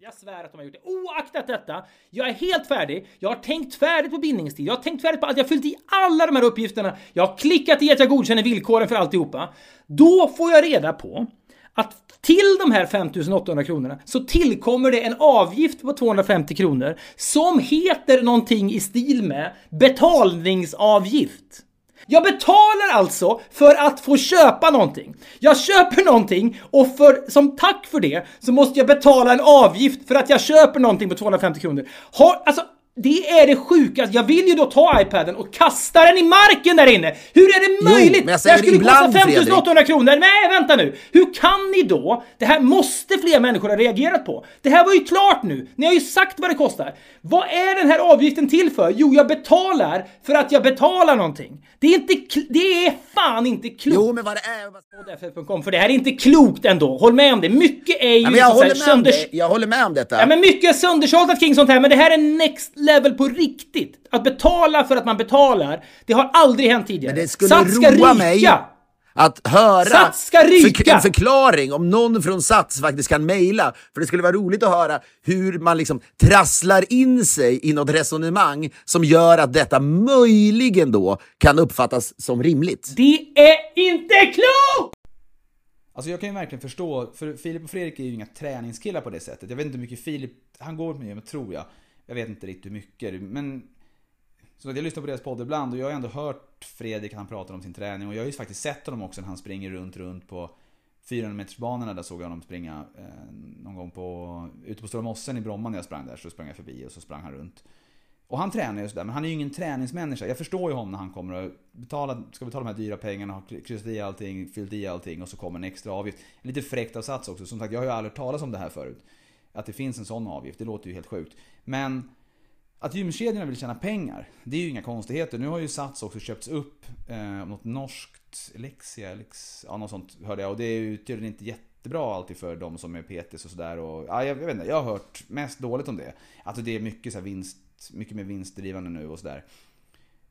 Jag svär att de har gjort det. Oaktat detta, jag är helt färdig. Jag har tänkt färdigt på bindningstid. Jag har tänkt färdigt på att jag har fyllt i alla de här uppgifterna. Jag har klickat i att jag godkänner villkoren för alltihopa. Då får jag reda på att till de här 5800 kronorna så tillkommer det en avgift på 250 kronor som heter någonting i stil med betalningsavgift. Jag betalar alltså för att få köpa någonting. Jag köper någonting och för, som tack för det så måste jag betala en avgift för att jag köper någonting på 250 kronor. Har, alltså, det är det sjukaste. Jag vill ju då ta iPaden och kasta den i marken där inne. Hur är det möjligt? Jo, men jag säger det här skulle kosta 5800 kronor. Nej, vänta nu. Hur kan ni då? Det här måste fler människor ha reagerat på. Det här var ju klart nu. Ni har ju sagt vad det kostar. Vad är den här avgiften till för? Jo, jag betalar för att jag betalar någonting. Det är inte, det är fan inte klokt. Jo, men vad det är... För det här är inte klokt ändå. Håll med om det. Mycket är ju... Ja, men jag, håller med sönders... om det. jag håller med om detta. Ja, men mycket är söndersåltat kring sånt här. Men det här är next level på riktigt. Att betala för att man betalar, det har aldrig hänt tidigare. Men det skulle Sats ska roa ryka. mig att höra ryka. en förklaring om någon från Sats faktiskt kan mejla. För det skulle vara roligt att höra hur man liksom trasslar in sig i något resonemang som gör att detta möjligen då kan uppfattas som rimligt. Det är inte klokt! Alltså jag kan ju verkligen förstå, för Filip och Fredrik är ju inga träningskillar på det sättet. Jag vet inte hur mycket Filip, han går med mig tror jag. Jag vet inte riktigt hur mycket, men... Så jag lyssnar på deras podd ibland och jag har ändå hört Fredrik, han pratar om sin träning och jag har ju faktiskt sett honom också när han springer runt, runt på 400 metersbanorna där såg jag honom springa eh, någon gång på, ute på Stora Mossen i Bromma när jag sprang där så sprang jag förbi och så sprang han runt. Och han tränar ju sådär, men han är ju ingen träningsmänniska. Jag förstår ju honom när han kommer och betala, ska betala de här dyra pengarna, har kryssat i allting, fyllt i allting och så kommer en extra avgift. Lite fräckt av Sats också. Som sagt, jag har ju aldrig hört talas om det här förut. Att det finns en sån avgift, det låter ju helt sjukt. Men att gymkedjorna vill tjäna pengar, det är ju inga konstigheter. Nu har ju Sats också köpts upp eh, något norskt, Lexia, Lex, ja något sånt hörde jag. Och det är ju tydligen inte jättebra alltid för de som är PTs och sådär. Ja, jag, jag vet inte, jag har hört mest dåligt om det. Att det är mycket så vinst, mycket mer vinstdrivande nu och sådär.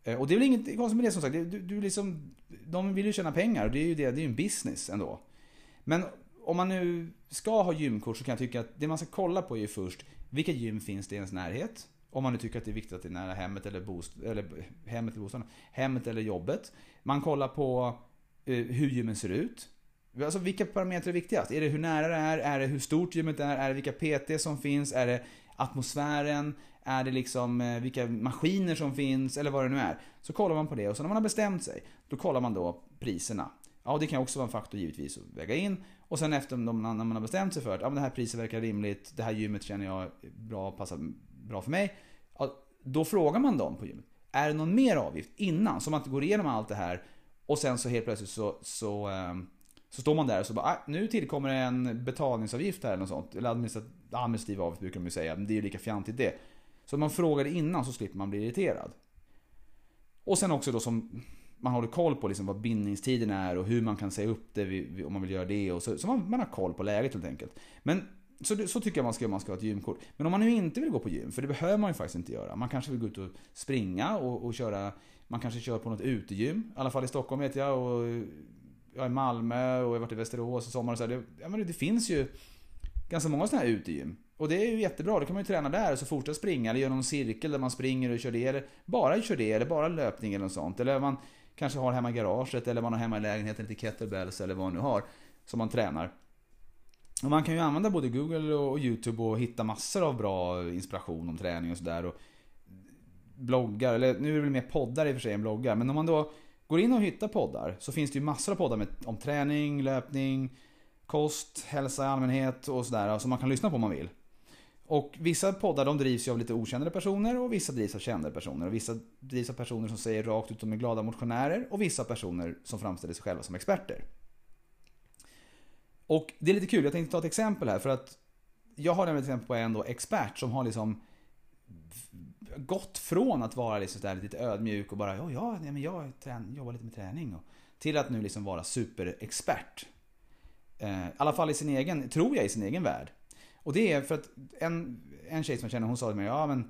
Eh, och det är väl inget konstigt med det som sagt. Du, du liksom, de vill ju tjäna pengar och det är ju det, det är ju en business ändå. Men om man nu ska ha gymkort så kan jag tycka att det man ska kolla på är ju först vilka gym finns det i ens närhet? Om man nu tycker att det är viktigt att det är nära hemmet eller, bost eller hemmet, eller bostaden, hemmet eller jobbet. Man kollar på eh, hur gymmen ser ut. Alltså vilka parametrar är viktigast? Är det hur nära det är? Är det hur stort gymmet är? Är det vilka PT som finns? Är det atmosfären? Är det liksom eh, vilka maskiner som finns? Eller vad det nu är. Så kollar man på det och sen när man har bestämt sig, då kollar man då priserna. Ja, det kan också vara en faktor givetvis att väga in. Och sen efter när man har bestämt sig för att ja, men det här priset verkar rimligt, det här gymmet känner jag bra, passar bra för mig. Ja, då frågar man dem på gymmet. Är det någon mer avgift innan? Så man inte går igenom allt det här och sen så helt plötsligt så, så, eh, så står man där och så bara, ah, nu tillkommer det en betalningsavgift här eller något sånt. Eller administrativ avgift brukar de ju säga, men det är ju lika fjantigt det. Så man frågar innan så slipper man bli irriterad. Och sen också då som man håller koll på liksom vad bindningstiden är och hur man kan säga upp det om man vill göra det. Och så, så man, man har koll på läget helt enkelt. Men så, så tycker jag man ska om man ska ha ett gymkort. Men om man nu inte vill gå på gym, för det behöver man ju faktiskt inte göra. Man kanske vill gå ut och springa och, och köra, man kanske kör på något utegym. I alla fall i Stockholm vet jag och jag är i Malmö och jag har varit i Västerås i sommar och så här. Det, ja, men det finns ju ganska många sådana här utegym. Och det är ju jättebra, då kan man ju träna där och så fortsätta springa eller göra någon cirkel där man springer och kör det. Eller bara kör det, eller bara löpning eller något sånt. Eller man kanske har hemma i garaget eller man har hemma i lägenheten lite kettlebells eller vad man nu har. Som man tränar. Och man kan ju använda både Google och YouTube och hitta massor av bra inspiration om träning och sådär. Bloggar, eller nu är det väl mer poddar i och för sig än bloggar. Men om man då går in och hittar poddar så finns det ju massor av poddar med, om träning, löpning, kost, hälsa i allmänhet och sådär. Som man kan lyssna på om man vill. Och vissa poddar de drivs ju av lite okända personer och vissa drivs av kända personer. Och vissa drivs av personer som säger rakt ut att de är glada motionärer och vissa personer som framställer sig själva som experter. Och det är lite kul, jag tänkte ta ett exempel här för att jag har nämligen ett exempel på en då expert som har liksom gått från att vara liksom där lite ödmjuk och bara ja, ja nej, men jag trän, jobbar lite med träning och, till att nu liksom vara superexpert. Eh, I alla fall i sin egen, tror jag, i sin egen värld. Och det är för att en, en tjej som jag känner hon sa till mig, ja men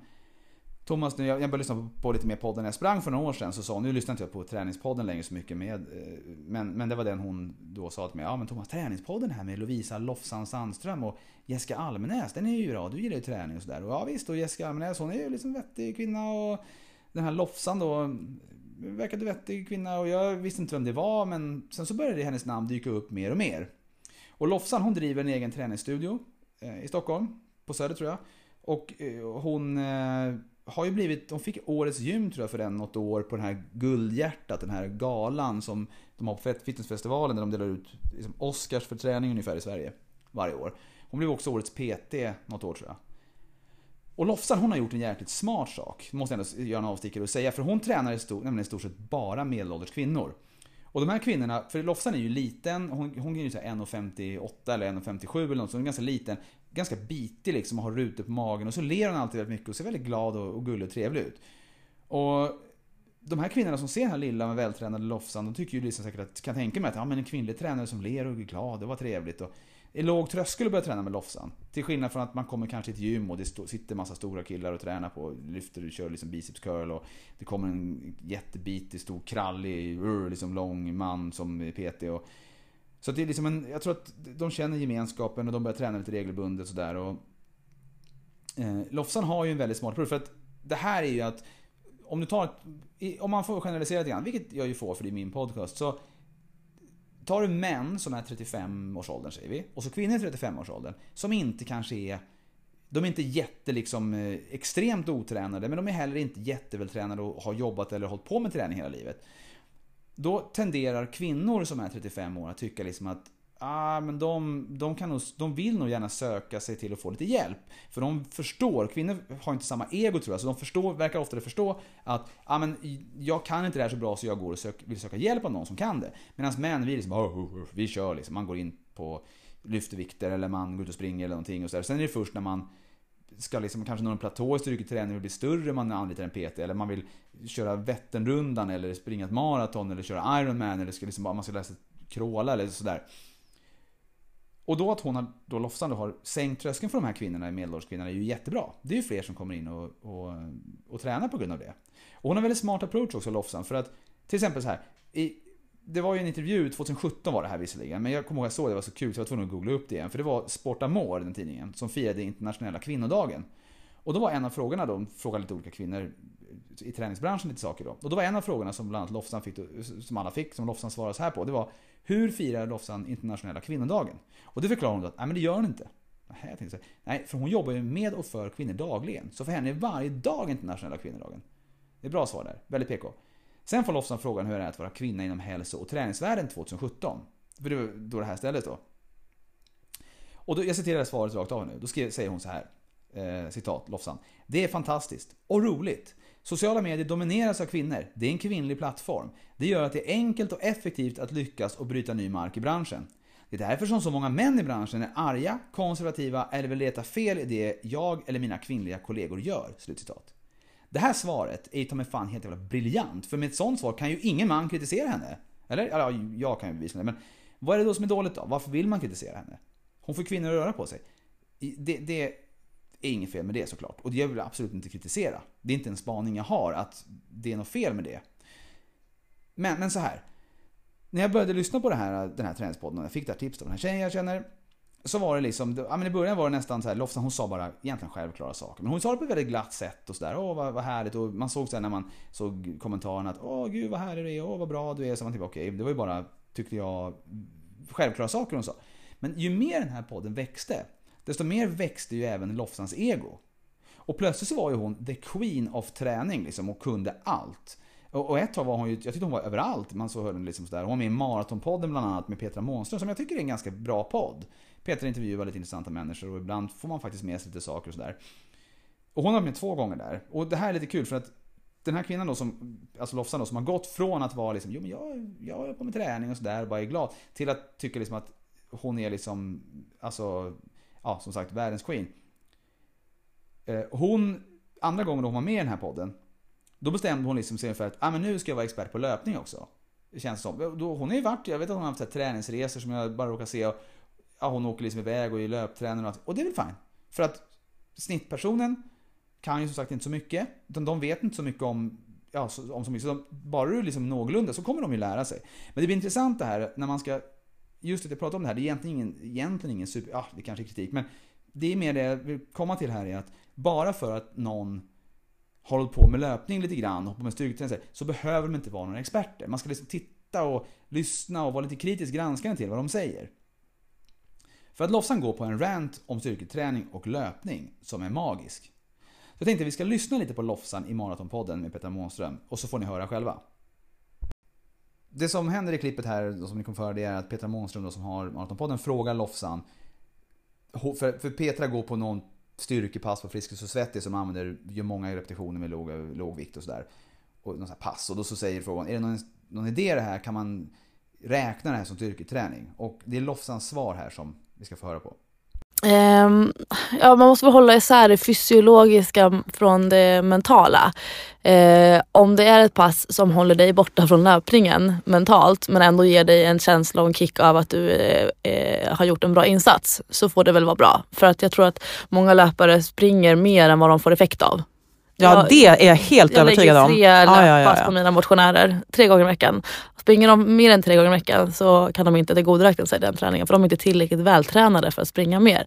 Thomas, jag, började lyssna på lite mer podden när jag sprang för några år sedan. Så sa hon, nu lyssnar inte jag på träningspodden längre så mycket med. Eh, men, men det var den hon då sa till mig. Ja men Thomas, träningspodden här med Lovisa Lofsan Sandström och Jessica Almenäs. Den är ju bra, du gillar ju träning och sådär. Och ja visst, och Jessica Almenäs hon är ju liksom vettig kvinna och den här Lofsan då mm, verkade vettig kvinna och jag visste inte vem det var men sen så började hennes namn dyka upp mer och mer. Och Lofsan hon driver en egen träningsstudio Eh, i Stockholm, på Söder tror jag. Och eh, hon eh, har ju blivit, hon fick årets gym tror jag för den något år på den här Guldhjärtat, den här galan som de har på fitnessfestivalen där de delar ut liksom Oscars för träning ungefär i Sverige varje år. Hon blev också årets PT något år tror jag. Och Lofsan hon har gjort en jäkligt smart sak, måste jag ändå göra en avstickare och säga, för hon tränar i stort, nämligen i stort sett bara medelålders kvinnor. Och de här kvinnorna, för Lofsan är ju liten, hon, hon är ju 1,58 eller 1,57 eller något, så hon är ganska liten. Ganska bitig liksom och har rutor på magen och så ler hon alltid väldigt mycket och ser väldigt glad och, och gullig och trevlig ut. Och de här kvinnorna som ser den här lilla men vältränade Lofsan, de tycker ju liksom säkert att, kan tänka mig att ja men en kvinnlig tränare som ler och är glad, det var trevligt. Och, är låg tröskel att börja träna med Lofsan. Till skillnad från att man kommer kanske till ett gym och det sitter massa stora killar och tränar på, lyfter och kör liksom biceps curl och det kommer en jättebitig, stor, krallig, uh, liksom lång man som är PT. Och, så det är liksom en, jag tror att de känner gemenskapen och de börjar träna lite regelbundet sådär. Och, eh, Lofsan har ju en väldigt smart produkt för att det här är ju att om du tar om man får generalisera lite grann, vilket jag ju får för det är min podcast, så Tar du män som är 35-årsåldern säger vi, och så kvinnor i 35-årsåldern som inte kanske är de är inte jätte liksom eh, extremt otränade men de är heller inte jättevältränade och har jobbat eller hållit på med träning hela livet. Då tenderar kvinnor som är 35 år att tycka liksom att ah, men de, de, kan nog, de vill nog gärna söka sig till och få lite hjälp. För de förstår, kvinnor har inte samma ego tror jag, så de förstår, verkar oftare förstå att ah, men jag kan inte det här så bra så jag går och sök, vill söka hjälp av någon som kan det. Medan män, vi liksom, oh, oh, oh, vi kör liksom. Man går in på lyftvikter eller man går ut och springer eller någonting. Och så där. Sen är det först när man ska liksom kanske nå en platå i styrketräning och bli större man anlitar en PT. Eller man vill köra Vätternrundan eller springa ett maraton eller köra Ironman eller ska liksom, man ska läsa kråla eller sådär. Och då att hon har, då Lofsan då har sänkt tröskeln för de här kvinnorna, medelålderskvinnorna, är ju jättebra. Det är ju fler som kommer in och, och, och tränar på grund av det. Och hon har väldigt smart approach också, Lofsan, för att till exempel så här. I, det var ju en intervju, 2017 var det här visserligen, men jag kommer ihåg att jag såg det, det var så kul så jag var tvungen att googla upp det igen. För det var Sport Amor, den tidningen, som firade internationella kvinnodagen. Och då var en av frågorna då, de frågade lite olika kvinnor i träningsbranschen lite saker då. Och då var en av frågorna som bland annat Lofsan fick, som alla fick, som Lofsan svarade så här på, det var hur firar Lofsan internationella kvinnodagen? Och det förklarar hon då att, nej men det gör hon inte. Jag tänkte så, nej, för hon jobbar ju med och för kvinnor dagligen. Så för henne är varje dag internationella kvinnodagen. Det är bra svar där, väldigt PK. Sen får Lofsan frågan hur det är att vara kvinna inom hälso och träningsvärlden 2017. För det var då det här ställdes då. Och då, jag citerar svaret rakt av nu. Då säger hon så här. Eh, citat Lofsan. Det är fantastiskt och roligt. Sociala medier domineras av kvinnor. Det är en kvinnlig plattform. Det gör att det är enkelt och effektivt att lyckas och bryta ny mark i branschen. Det är därför som så många män i branschen är arga, konservativa eller vill leta fel i det jag eller mina kvinnliga kollegor gör." Slutcitat. Det här svaret är ju ta mig fan helt jävla briljant. För med ett sånt svar kan ju ingen man kritisera henne. Eller? Ja, jag kan ju bevisa det. Men vad är det då som är dåligt då? Varför vill man kritisera henne? Hon får kvinnor att röra på sig. Det, det är inget fel med det såklart. Och det vill jag absolut inte kritisera. Det är inte en spaning jag har att det är något fel med det. Men, men så här. När jag började lyssna på det här, den här träningspodden och jag fick det här tipset av den här tjejen jag känner så var det liksom, ja men i början var det nästan så här, Lofsan hon sa bara egentligen självklara saker. Men hon sa det på ett väldigt glatt sätt och sådär. Åh vad, vad härligt. Och man såg sen när man såg kommentarerna att åh gud vad härlig du är, åh vad bra du är. Så man typ okej, okay, det var ju bara, tyckte jag, självklara saker hon sa. Men ju mer den här podden växte, desto mer växte ju även Lofsans ego. Och plötsligt så var ju hon the queen of träning liksom och kunde allt. Och, ett tag var hon ju, jag tyckte hon var överallt. Man såg henne liksom sådär. Hon var med i Maratonpodden bland annat med Petra Månström som jag tycker är en ganska bra podd. Petra intervjuar lite intressanta människor och ibland får man faktiskt med sig lite saker och sådär. Och hon har varit med två gånger där. Och det här är lite kul för att den här kvinnan då som, alltså Lofsan då, som har gått från att vara liksom, jo men jag, jag håller på med träning och sådär och bara är glad. Till att tycka liksom att hon är liksom, alltså, ja som sagt världens queen. Eh, hon, andra gången hon var med i den här podden, då bestämde hon liksom sig för att, ah, men nu ska jag vara expert på löpning också. Det känns som. hon har ju varit, jag vet att hon har haft så träningsresor som jag bara råkar se ja, hon åker liksom iväg och är löptränare och allt. Och det är väl fine. För att snittpersonen kan ju som sagt inte så mycket. Utan de vet inte så mycket om, ja, om så mycket. Så de, bara du är liksom någorlunda så kommer de ju lära sig. Men det blir intressant det här när man ska, just att jag pratar om det här, det är egentligen ingen, egentligen ingen super, ja det kanske är kritik. Men det är mer det jag vill komma till här är att bara för att någon har hållit på med löpning lite grann, och på med styrketräning så behöver de inte vara några experter. Man ska liksom titta och lyssna och vara lite kritiskt granskande till vad de säger. För att Lofsan går på en rant om styrketräning och löpning som är magisk. Jag tänkte att vi ska lyssna lite på Lofsan i Maratonpodden med Petra Månström och så får ni höra själva. Det som händer i klippet här, som ni kommer föra, det är att Petra Månström då, som har Maratonpodden frågar Lofsan. För, för Petra går på någon styrkepass på Friskis och Svettis som använder, gör många repetitioner med låg, låg vikt och sådär. Och någon sån pass. Och då så säger frågan, är det någon, någon idé det här? Kan man räkna det här som styrketräning? Och det är Lofsans svar här som vi ska få höra på? Um, ja, man måste väl hålla isär det fysiologiska från det mentala. Uh, om det är ett pass som håller dig borta från löpningen mentalt men ändå ger dig en känsla och en kick av att du uh, uh, har gjort en bra insats så får det väl vara bra. För att jag tror att många löpare springer mer än vad de får effekt av. Ja jag, det är jag helt jag övertygad om. Jag lägger tre ja, ja, ja, på mina motionärer tre gånger i veckan. Springer de mer än tre gånger i veckan så kan de inte tillgodoräkna sig den träningen för de är inte tillräckligt vältränade för att springa mer.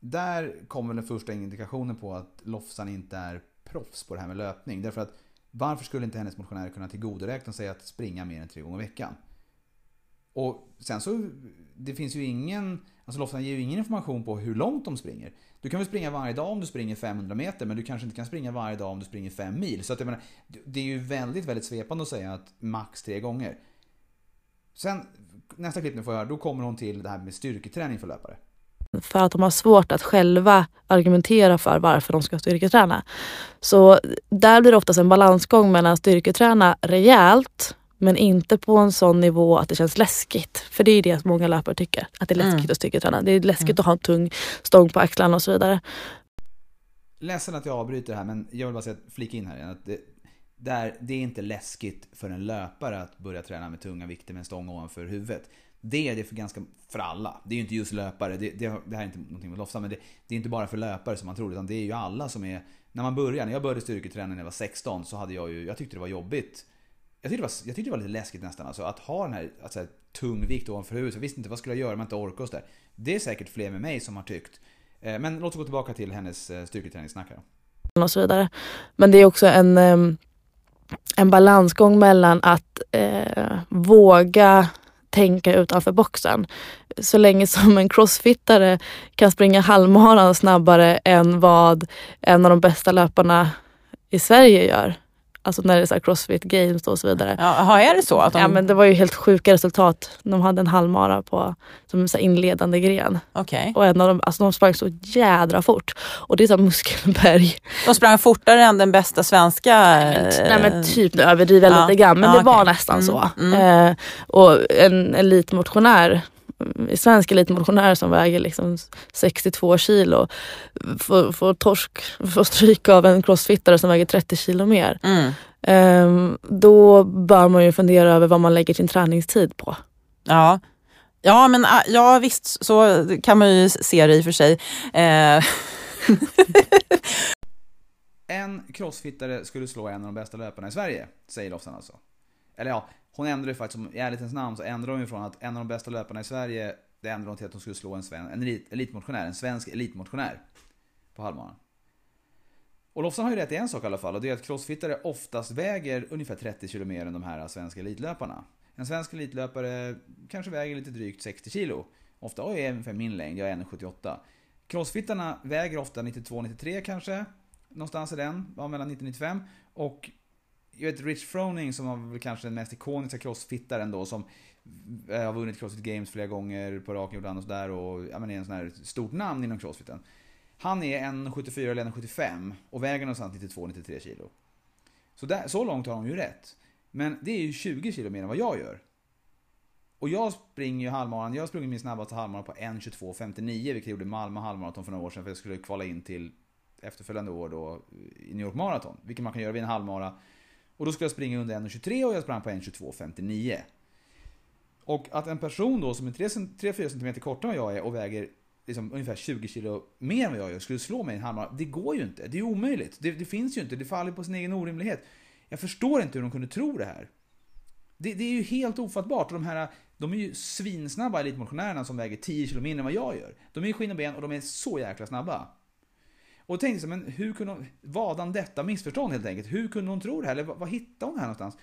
Där kommer den första indikationen på att Lofsan inte är proffs på det här med löpning. Därför att varför skulle inte hennes motionärer kunna tillgodoräkna sig att springa mer än tre gånger i veckan? Och sen så, det finns ju ingen, alltså Lofsan ger ju ingen information på hur långt de springer. Du kan väl springa varje dag om du springer 500 meter men du kanske inte kan springa varje dag om du springer 5 mil. Så att jag menar, det är ju väldigt, väldigt svepande att säga att max tre gånger. Sen, nästa klipp nu får jag höra, då kommer hon till det här med styrketräning för löpare. för att de har svårt att själva argumentera för varför de ska styrketräna. Så där blir det oftast en balansgång mellan att styrketräna rejält men inte på en sån nivå att det känns läskigt. För det är det många löpare tycker, att det är läskigt Mm. att styrketräna. Det är läskigt att ha en tung stång på axlarna och så vidare. Ledsen att jag avbryter här men jag vill bara säga, flika in här igen. Att det, där, det är inte läskigt för en löpare att börja träna med tunga vikter med en stång ovanför huvudet. Det är det för ganska för alla. Det är ju inte just löpare, det, det, det här är inte någonting med Lofsa, men det, det är inte bara för löpare som man tror, utan det är ju alla som är... När man börjar, när jag började styrketräna när jag var 16 så hade jag ju, jag tyckte det var jobbigt. Jag tyckte det var, jag tyckte det var lite läskigt nästan, alltså att ha den här alltså, tung vikt ovanför huvudet. Jag visste inte vad skulle jag göra om jag inte orkade och så där. Det är säkert fler med mig som har tyckt. Eh, Men låt oss gå tillbaka till hennes eh, styrketräningssnack här. och så vidare. Men det är också en, ehm, en balansgång mellan att eh, våga tänka utanför boxen. Så länge som en crossfittare kan springa halvmaran snabbare än vad en av de bästa löparna i Sverige gör. Alltså när det är så crossfit games och så vidare. Ja, är det så? Att de, Ja men det var ju helt sjuka resultat. De hade en halvmara på, som så inledande gren. Okej. Och en av dem, alltså de sprang så jädra fort. Och det är så muskelberg. De sprang fortare än den bästa svenska... Nej men typ, nu överdriver jag ja. lite grann men Ja, det var okej. nästan Mm, så. mm. Eh, och en elitmotionär, svensk elitmotionär som väger liksom 62 kilo får, får torsk, får stryk av en crossfittare som väger 30 kilo mer. Mm. Eh, då bör man ju fundera över vad man lägger sin träningstid på. Ja. Ja, men ah, ja, visst så kan man ju se det i och för sig. Eh, En crossfittare skulle slå en av de bästa löparna i Sverige, säger Lofsan alltså. Eller ja, hon ändrade ju faktiskt, som i ärlighetens namn så ändrade hon ju från att en av de bästa löparna i Sverige, det ändrade hon till att hon skulle slå en, sven, en elit, elitmotionär, en svensk elitmotionär på halvmaran. Och Lofsan har ju rätt i en sak i alla fall och det är att crossfittare oftast väger ungefär 30 kg mer än de här svenska elitlöparna. En svensk elitlöpare kanske väger lite drygt 60 kg. Ofta och är ungefär min längd, jag är 1,78. Crossfittarna väger ofta 92-93 kanske. Någonstans i den, mellan 90-95. Och jag vet Rich Froning som var väl kanske den mest ikoniska crossfittaren då som eh, har vunnit Crossfit Games flera gånger på raken ibland och sådär och ja, men är en sån här stort namn inom crossfiten. Han är 1,74 eller 1,75 och väger någonstans 92-93 kilo. Så, där, så långt har de ju rätt. Men det är ju 20 kilo mer än vad jag gör. Och jag springer ju halvmaran, jag har sprungit min snabbaste halvmaran på 1.22.59 vilket jag gjorde Malmö halvmaraton för några år sedan för jag skulle kvala in till efterföljande år då i New York Marathon. Vilket man kan göra vid en halvmara. Och då skulle jag springa under 1.23 och jag sprang på 1.22.59. Och att en person då som är 3-4 cm kortare än vad jag är och väger liksom ungefär 20 kilo mer än vad jag gör skulle slå mig i en halvmara. Det går ju inte. Det är omöjligt. Det, det finns ju inte. Det faller på sin egen orimlighet. Jag förstår inte hur de kunde tro det här. Det, det är ju helt ofattbart. Och de här de är ju svinsnabba elitmotionärerna som väger 10 kilo mindre än vad jag gör. De är ju skinn och ben och de är så jäkla snabba. Och då tänkte jag så, men hur kunde hon, vadan detta missförstånd helt enkelt? Hur kunde hon tro det här? Eller vad, vad hittade hon det här någonstans?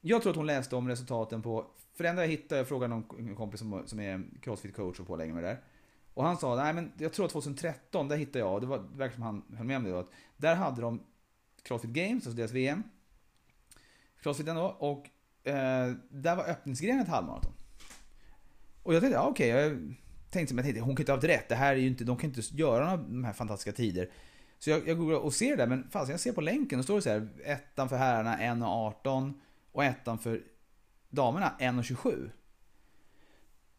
Jag tror att hon läste om resultaten på, för det enda jag hittade, jag frågade någon kompis som, som är crossfit coach och pålägger mig med det där. Och han sa, nej men jag tror att 2013, där hittade jag, och det var det verkar som han höll med om det då, att där hade de Crossfit Games, alltså deras VM. Crossfiten då, och eh, där var öppningsgrenen ett halvmaraton. Och jag tänkte, ja, okej, okay, tänkte, men jag tänkte, hon kan inte ha haft rätt, det här är ju inte, de kan inte göra några, de här fantastiska tider. Så jag, jag googlar och ser det där, men fan, jag ser på länken, då står det så här, ettan för herrarna 1.18 och ettan för damerna 1.27.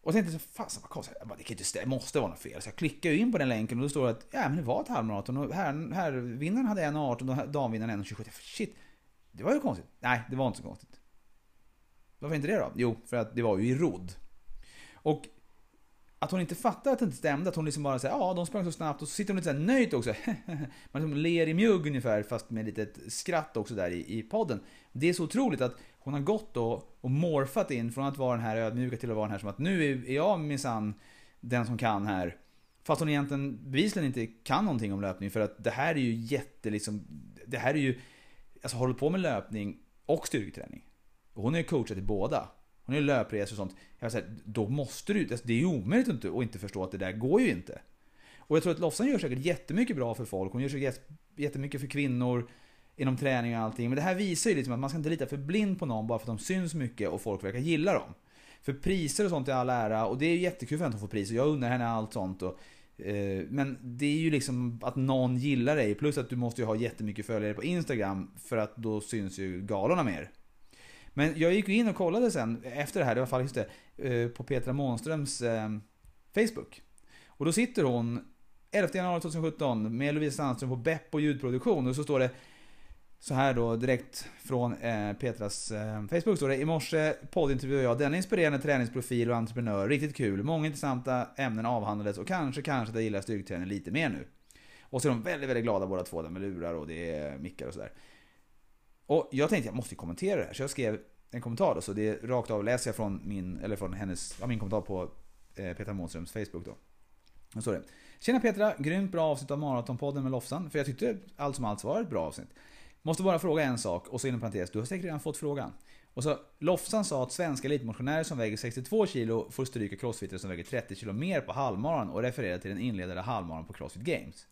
Och jag tänkte så, fasen vad konstigt, jag bara, det kan inte stämma, det måste vara något fel. Så jag klickar ju in på den länken och då står det att, ja men det var ett halvmaraton och här, här, vinnaren hade 1.18 och damvinnaren 1.27. Shit, det var ju konstigt. Nej, det var inte så konstigt. Varför inte det då? Jo, för att det var ju i rodd. Och att hon inte fattar att det inte stämde, att hon liksom bara säger ja de sprang så snabbt och så sitter hon lite såhär nöjt också. Man liksom ler i mjugg ungefär fast med lite skratt också där i, i podden. Det är så otroligt att hon har gått då och morfat in från att vara den här ödmjuka till att vara den här som att nu är jag minsann den som kan här. Fast hon egentligen bevisligen inte kan någonting om löpning för att det här är ju jätte liksom, det här är ju, alltså håller på med löpning och styrketräning. Och hon är ju coachat i båda. Hon är löpresor och sånt. Jag säger, då måste du, alltså det är ju omöjligt att inte, att inte förstå att det där går ju inte. Och jag tror att Lofsan gör säkert jättemycket bra för folk. Hon gör säkert jättemycket för kvinnor inom träning och allting. Men det här visar ju liksom att man ska inte lita för blind på någon bara för att de syns mycket och folk verkar gilla dem. För priser och sånt är all ära och det är ju jättekul för henne att få priser. Jag undrar henne allt sånt. Och, eh, men det är ju liksom att någon gillar dig. Plus att du måste ju ha jättemycket följare på Instagram. För att då syns ju galorna mer. Men jag gick in och kollade sen efter det här, det var just det, eh, på Petra Månströms eh, Facebook. Och då sitter hon 11 januari 2017 med Lovisa Sandström på Beppo ljudproduktion och så står det så här då direkt från eh, Petras eh, Facebook står det I morse poddintervjuade jag denna inspirerande träningsprofil och entreprenör. Riktigt kul. Många intressanta ämnen avhandlades och kanske, kanske att jag gillar styrketräning lite mer nu. Och så är de väldigt, väldigt glada båda två där med lurar och det är mickar och sådär. Och jag tänkte jag måste kommentera det här så jag skrev en kommentar då. Så det är rakt av läser jag från min, eller från hennes, ja, min kommentar på eh, Petra Månströms Facebook då. Och så det. Tjena Petra, grymt bra avsnitt av Maratonpodden med Lofsan. För jag tyckte allt som allt var ett bra avsnitt. Måste bara fråga en sak och så inom parentes, du har säkert redan fått frågan. Och så, Lofsan sa att svenska elitmotionärer som väger 62 kilo får stryka crossfittare som väger 30 kilo mer på halvmaran och refererar till den inledande halvmaran på Crossfit Games.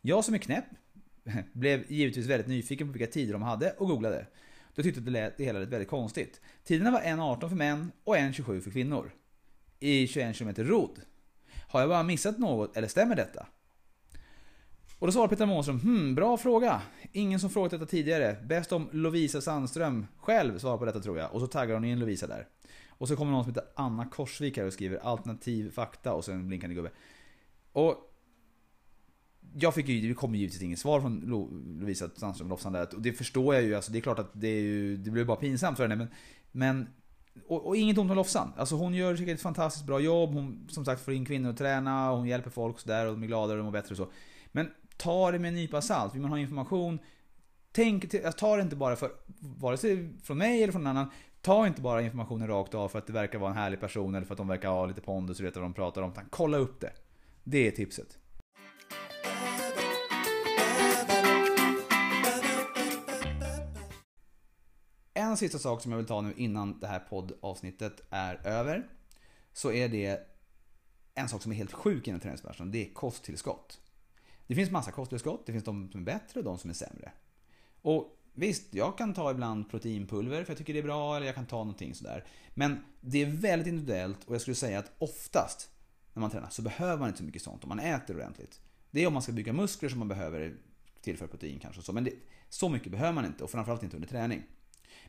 Jag som är knäpp blev givetvis väldigt nyfiken på vilka tider de hade och googlade. Då tyckte det, lät, det hela lät väldigt konstigt. Tiderna var 1.18 för män och 1.27 för kvinnor. I 21 km rodd. Har jag bara missat något eller stämmer detta? Och då svarar Peter Månström, hmm, bra fråga. Ingen som frågat detta tidigare. Bäst om Lovisa Sandström själv svarar på detta tror jag. Och så taggar hon in Lovisa där. Och så kommer någon som heter Anna Korsvik här och skriver alternativ fakta och sen en blinkande gubbe. Och jag fick ju, det kom givetvis inget svar från Lovisa Sandström Lofsan där. Och det förstår jag ju, alltså det är klart att det är ju, det blir bara pinsamt för henne. Men, men och, och inget ont om Lofsan. Alltså hon gör säkert ett fantastiskt bra jobb. Hon som sagt får in kvinnor att träna, hon hjälper folk sådär och de är gladare och mår bättre och så. Men ta det med en nypa salt. Vill man ha information, tänk, jag alltså, ta det inte bara för, vare sig från mig eller från någon annan. Ta inte bara informationen rakt av för att det verkar vara en härlig person eller för att de verkar ha lite pondus och veta vad de pratar om. Utan kolla upp det. Det är tipset. En sista sak som jag vill ta nu innan det här poddavsnittet är över. Så är det en sak som är helt sjuk inom träningsbranschen. Det är kosttillskott. Det finns massa kosttillskott. Det finns de som är bättre och de som är sämre. Och visst, jag kan ta ibland proteinpulver för jag tycker det är bra. Eller jag kan ta någonting sådär. Men det är väldigt individuellt och jag skulle säga att oftast när man tränar så behöver man inte så mycket sånt om man äter ordentligt. Det är om man ska bygga muskler som man behöver tillföra protein kanske. och Så. Men det, så mycket behöver man inte och framförallt inte under träning.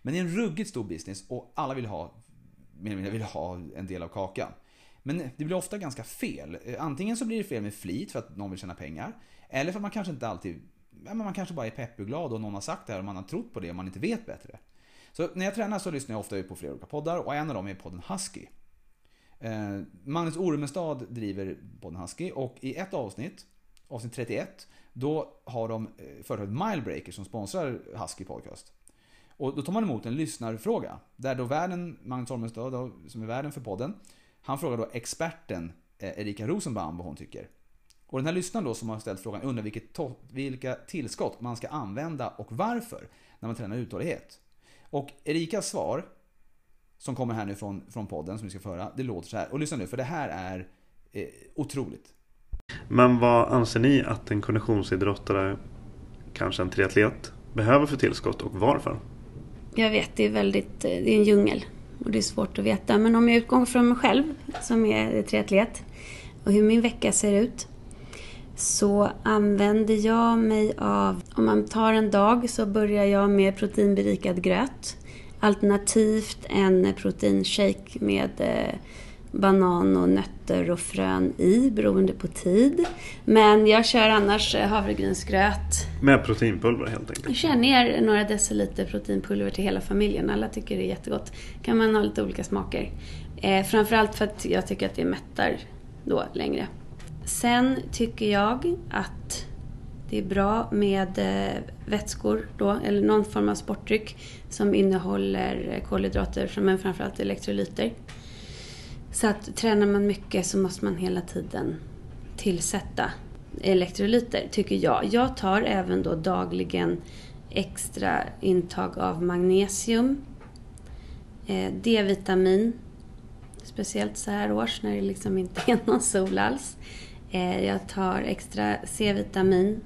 Men det är en ruggigt stor business och alla vill ha, vill ha en del av kakan. Men det blir ofta ganska fel. Antingen så blir det fel med flit för att någon vill tjäna pengar. Eller för att man kanske inte alltid, ja, man kanske bara är peppglad och någon har sagt det här och man har trott på det och man inte vet bättre. Så när jag tränar så lyssnar jag ofta på flera olika poddar och en av dem är podden Husky. Eh, Magnus Ormestad driver podden Husky och i ett avsnitt, avsnitt 31, då har de eh, företaget Milebreaker som sponsrar Husky Podcast. Och då tar man emot en lyssnarfråga. Där då värden, Magnus Ormestad, som är värden för podden, han frågar då experten eh, Erika Rosenbaum vad hon tycker. Och den här lyssnaren då som har ställt frågan undrar vilket vilka tillskott man ska använda och varför när man tränar uthållighet. Och Erikas svar, som kommer här nu från, från podden som vi ska föra, det låter så här. Och lyssna nu, för det här är eh, otroligt. Men vad anser ni att en konditionsidrottare, kanske en triatlet, behöver för tillskott och varför? Jag vet, det är väldigt, eh, det är en djungel och det är svårt att veta. Men om jag utgår från mig själv som är triatlet och hur min vecka ser ut så använder jag mig av, om man tar en dag så börjar jag med proteinberikad gröt. Alternativt en proteinshake med eh, banan och nötter och frön i beroende på tid. Men jag kör annars eh, havregrynsgröt. Med proteinpulver helt enkelt? Jag kör ner några deciliter proteinpulver till hela familjen. Alla tycker det är jättegott. kan man ha lite olika smaker. Eh, framförallt för att jag tycker att det mättar då längre. Sen tycker jag att det är bra med eh, vätskor då, eller någon form av sportdryck som innehåller kolhydrater men framförallt elektrolyter. Så att tränar man mycket så måste man hela tiden tillsätta elektrolyter, tycker jag. Jag tar även då dagligen extra intag av magnesium, eh, D-vitamin, speciellt så här års när det liksom inte är någon sol alls. Eh, jag tar extra C-vitamin,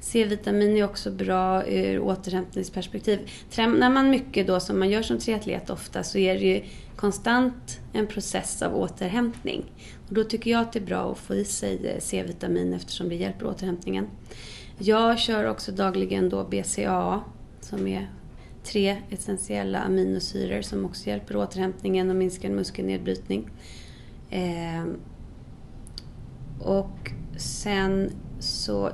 C-vitamin är också bra ur återhämtningsperspektiv. Tränar man mycket då som man gör som triatlet ofta så är det ju konstant en process av återhämtning. Och då tycker jag att det är bra att få i sig eh, C-vitamin eftersom det hjälper återhämtningen. Jag kör också dagligen då BCAA som är tre essentiella aminosyror som också hjälper återhämtningen och minskar muskelnedbrytning. Eh, och sen så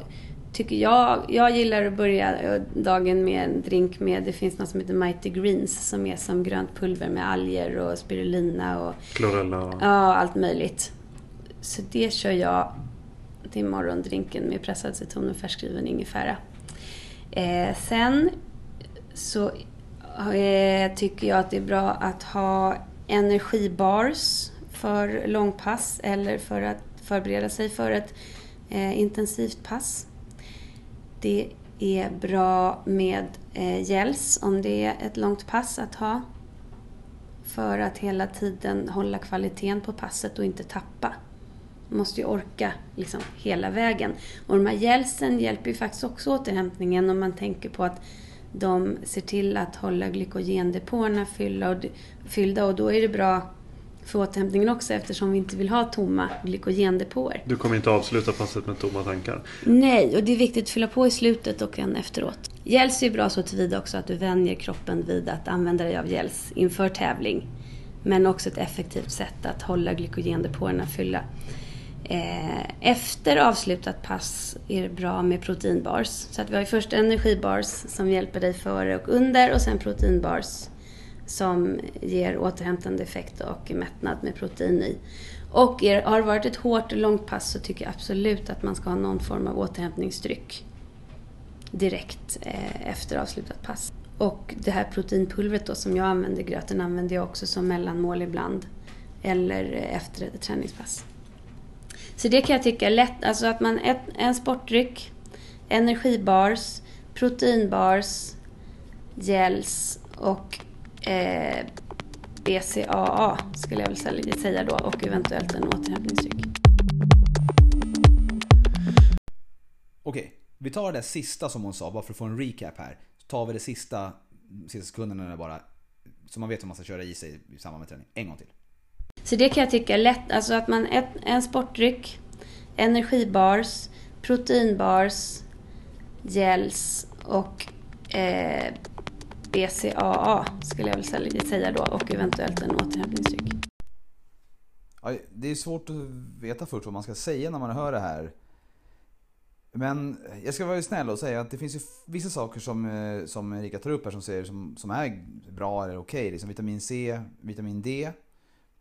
tycker jag, jag gillar att börja dagen med en drink med, det finns något som heter Mighty Greens som är som grönt pulver med alger och spirulina och Chlorella ja, allt möjligt. Så det kör jag till morgondrinken med pressad citron och färskriven ingefära. Eh, sen så eh, tycker jag att det är bra att ha energibars för långpass eller för att förbereda sig för ett eh, intensivt pass. Det är bra med eh, gels om det är ett långt pass att ha. För att hela tiden hålla kvaliteten på passet och inte tappa. Man måste ju orka liksom hela vägen. Och de här gelsen hjälper ju faktiskt också återhämtningen om man tänker på att de ser till att hålla glykogendepåerna fyllda och då är det bra för återhämtningen också eftersom vi inte vill ha tomma glykogendepåer. Du kommer inte avsluta passet med tomma tankar? Nej, och det är viktigt att fylla på i slutet och en efteråt. Gels är bra så tillvida också att du vänjer kroppen vid att använda dig av gels inför tävling. Men också ett effektivt sätt att hålla glykogendepåerna fyllda. Eh, efter avslutat pass är det bra med proteinbars. Så att vi har först energibars som hjälper dig före och under och sen proteinbars som ger återhämtande effekt och mättnad med protein i. Och er, har det varit ett hårt och långt pass så tycker jag absolut att man ska ha någon form av återhämtningsdryck direkt eh, efter avslutat pass. Och det här proteinpulvret då som jag använder, gröten använder jag också som mellanmål ibland. Eller eh, efter ett träningspass. Så det kan jag tycka är lätt, alltså att man ett, en sportdryck, energibars, proteinbars, gels och eh, BCAA skulle jag väl säga då och eventuellt en återhämtningsdryck. Okej, vi tar det sista som hon sa bara för att få en recap här. Så tar vi det sista, sista sekunderna bara så man vet hur man ska köra i sig i samband med träning. En gång till. Så det kan jag tycka är lätt, alltså att man ett, en sportdryck, energibars, proteinbars, gels och eh, BCAA skulle jag väl säga då och eventuellt en återhämtningsdryck. Ja, det är svårt att veta först vad man ska säga när man hör det här. Men jag ska vara snäll och säga att det finns ju vissa saker som, eh, som Erika tar upp här som, säger, som, som är bra eller okej. Okay. Liksom vitamin C, vitamin D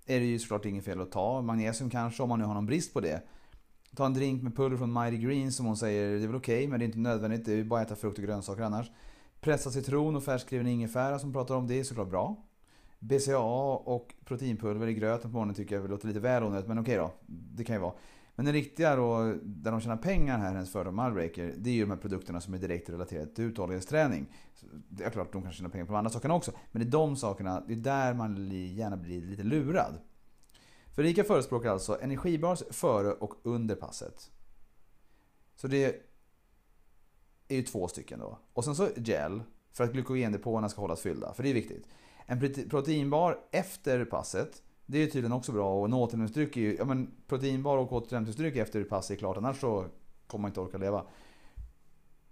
är det ju såklart inget fel att ta. Magnesium kanske om man nu har någon brist på det. Ta en drink med pulver från Mighty Green som hon säger, det är väl okej okay, men det är inte nödvändigt. Det är bara att äta frukt och grönsaker annars. Pressad citron och färskriven ingefära som pratar om det är såklart bra. BCAA och proteinpulver i gröten på morgonen tycker jag låter lite väl onödigt, men okej då. Det kan ju vara. Men det riktiga då, där de tjänar pengar här, hennes företag Malbreaker, det är ju de här produkterna som är direkt relaterade till uthållighetsträning. Det är klart de kan tjäna pengar på de andra sakerna också. Men det är de sakerna, det är där man gärna blir lite lurad. För Rika förespråkar alltså energibars före och under passet. Så det är ju två stycken då. Och sen så gel, för att glykogendepåerna ska hållas fyllda, för det är viktigt. En proteinbar efter passet, det är tydligen också bra och en återhämtningsdryck är ju, ja men proteinbar och återhämtningsdryck efter passet är klart, annars så kommer man inte orka leva.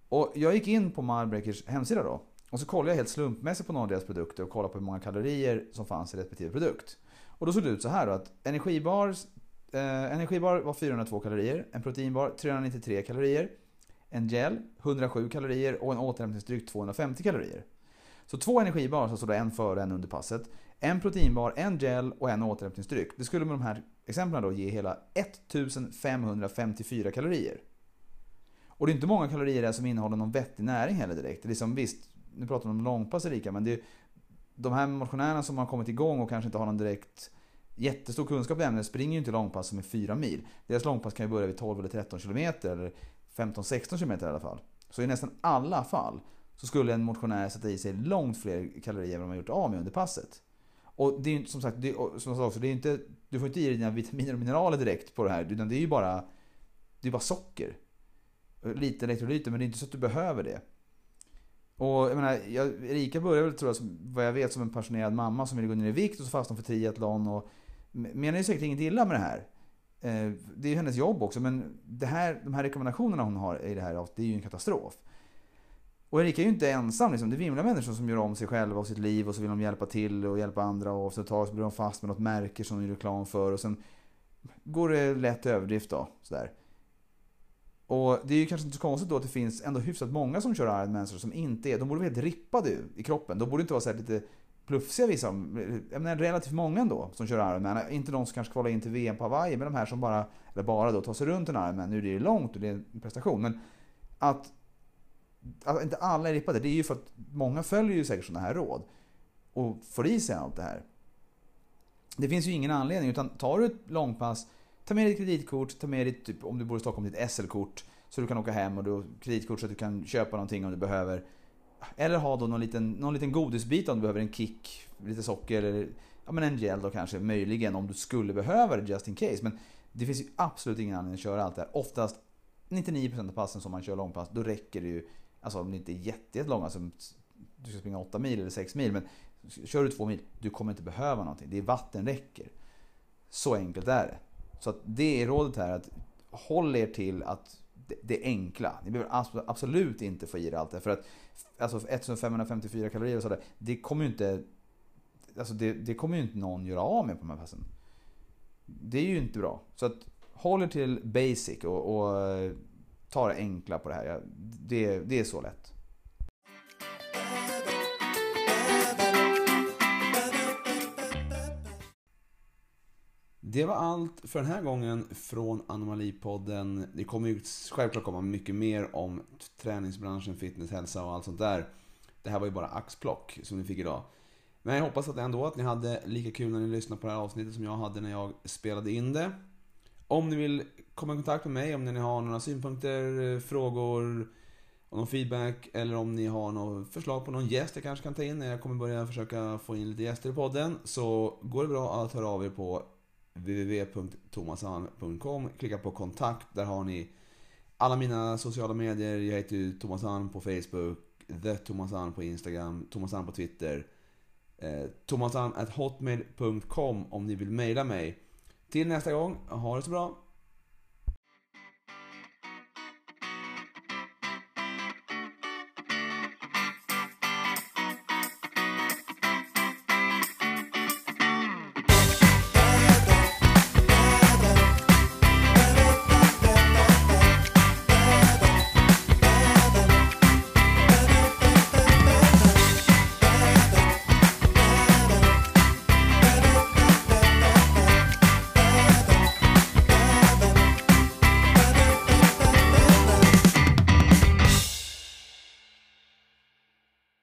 Och jag gick in på Marbreakers hemsida då. Och så kollade jag helt slumpmässigt på några av deras produkter och kollade på hur många kalorier som fanns i respektive produkt. Och då såg det ut så här då att energibar, eh, energibar var 402 kalorier, en proteinbar 393 kalorier, en gel 107 kalorier och en återhämtningsdryck 250 kalorier. Så två energibar, så alltså står det en före och en under passet. En proteinbar, en gel och en återhämtningsdryck. Det skulle med de här exemplen då ge hela 1554 kalorier. Och det är inte många kalorier där som innehåller någon vettig näring heller direkt. Det är liksom, visst, nu pratar vi om långpass Erika, men det är de här motionärerna som har kommit igång och kanske inte har någon direkt jättestor kunskap i ämnet springer ju inte långpass som är 4 mil. Deras långpass kan ju börja vid 12 eller 13 kilometer eller 15-16 km i alla fall. Så i nästan alla fall så skulle en motionär sätta i sig långt fler kalorier än vad de har gjort av med under passet. Och det är ju som sagt, det, som jag sa också, det är inte, du får inte i dig dina vitaminer och mineraler direkt på det här. Utan det är ju bara, det är bara socker. lite elektrolyter men det är inte så att du behöver det. Och jag menar, jag, Erika började väl tror jag, som, vad jag vet som en passionerad mamma som ville gå ner i vikt och så fastnade hon för triathlon och menar ju säkert inget illa med det här. Eh, det är ju hennes jobb också men det här, de här rekommendationerna hon har i det här det är ju en katastrof. Och Erika är ju inte ensam. Liksom. Det vimlar människor som gör om sig själva och sitt liv och så vill de hjälpa till och hjälpa andra och så ett tag så blir de fast med något märke som de gör reklam för och sen går det lätt till överdrift då. Sådär. Och det är ju kanske inte så konstigt då att det finns ändå hyfsat många som kör Ironman som inte är, de borde vara helt rippade i kroppen. De borde inte vara så lite plufsiga vissa. Eh, jag menar relativt många ändå som kör Ironman. Inte de som kanske kvalar in till VM på Hawaii, men de här som bara, eller bara då tar sig runt en Ironman. Nu är det ju långt och det är en prestation. Men att, att inte alla är rippade, det är ju för att många följer ju säkert sådana här råd. Och får i sig allt det här. Det finns ju ingen anledning, utan tar du ett långpass Ta med ditt kreditkort, ta med ditt, typ, om du bor i Stockholm, ditt SL-kort. Så du kan åka hem och du har kreditkort så att du kan köpa någonting om du behöver. Eller ha då någon liten, någon liten godisbit om du behöver en kick, lite socker eller ja, men en gel då kanske, möjligen om du skulle behöva det just in case. Men det finns ju absolut ingen anledning att köra allt det här. Oftast 99% av passen som man kör långpass, då räcker det ju, alltså om det inte är jättelånga, alltså, du ska springa 8 mil eller 6 mil, men kör du 2 mil, du kommer inte behöva någonting. Det är vatten räcker. Så enkelt är det. Så att det är rådet här att håll er till att det enkla. Ni behöver absolut inte få i er allt det. För att alltså 1554 kalorier och sådär, det kommer ju inte Alltså det, det, kommer ju inte någon göra av med på de här passen. Det är ju inte bra. Så att håll er till basic och, och eh, ta det enkla på det här. Det, det är så lätt. Det var allt för den här gången från Anomalipodden. Det kommer ju självklart komma mycket mer om träningsbranschen, fitness, hälsa och allt sånt där. Det här var ju bara axplock som ni fick idag. Men jag hoppas att ändå att ni hade lika kul när ni lyssnade på det här avsnittet som jag hade när jag spelade in det. Om ni vill komma i kontakt med mig, om ni har några synpunkter, frågor, någon feedback eller om ni har något förslag på någon gäst jag kanske kan ta in när jag kommer börja försöka få in lite gäster i podden så går det bra att höra av er på www.tomasalm.com Klicka på kontakt, där har ni alla mina sociala medier. Jag heter Thomas Alm på Facebook, The Thomas Alm på Instagram, Thomas Alm på Twitter. Eh, Thomasalm.hotmail.com om ni vill mejla mig. Till nästa gång, ha det så bra!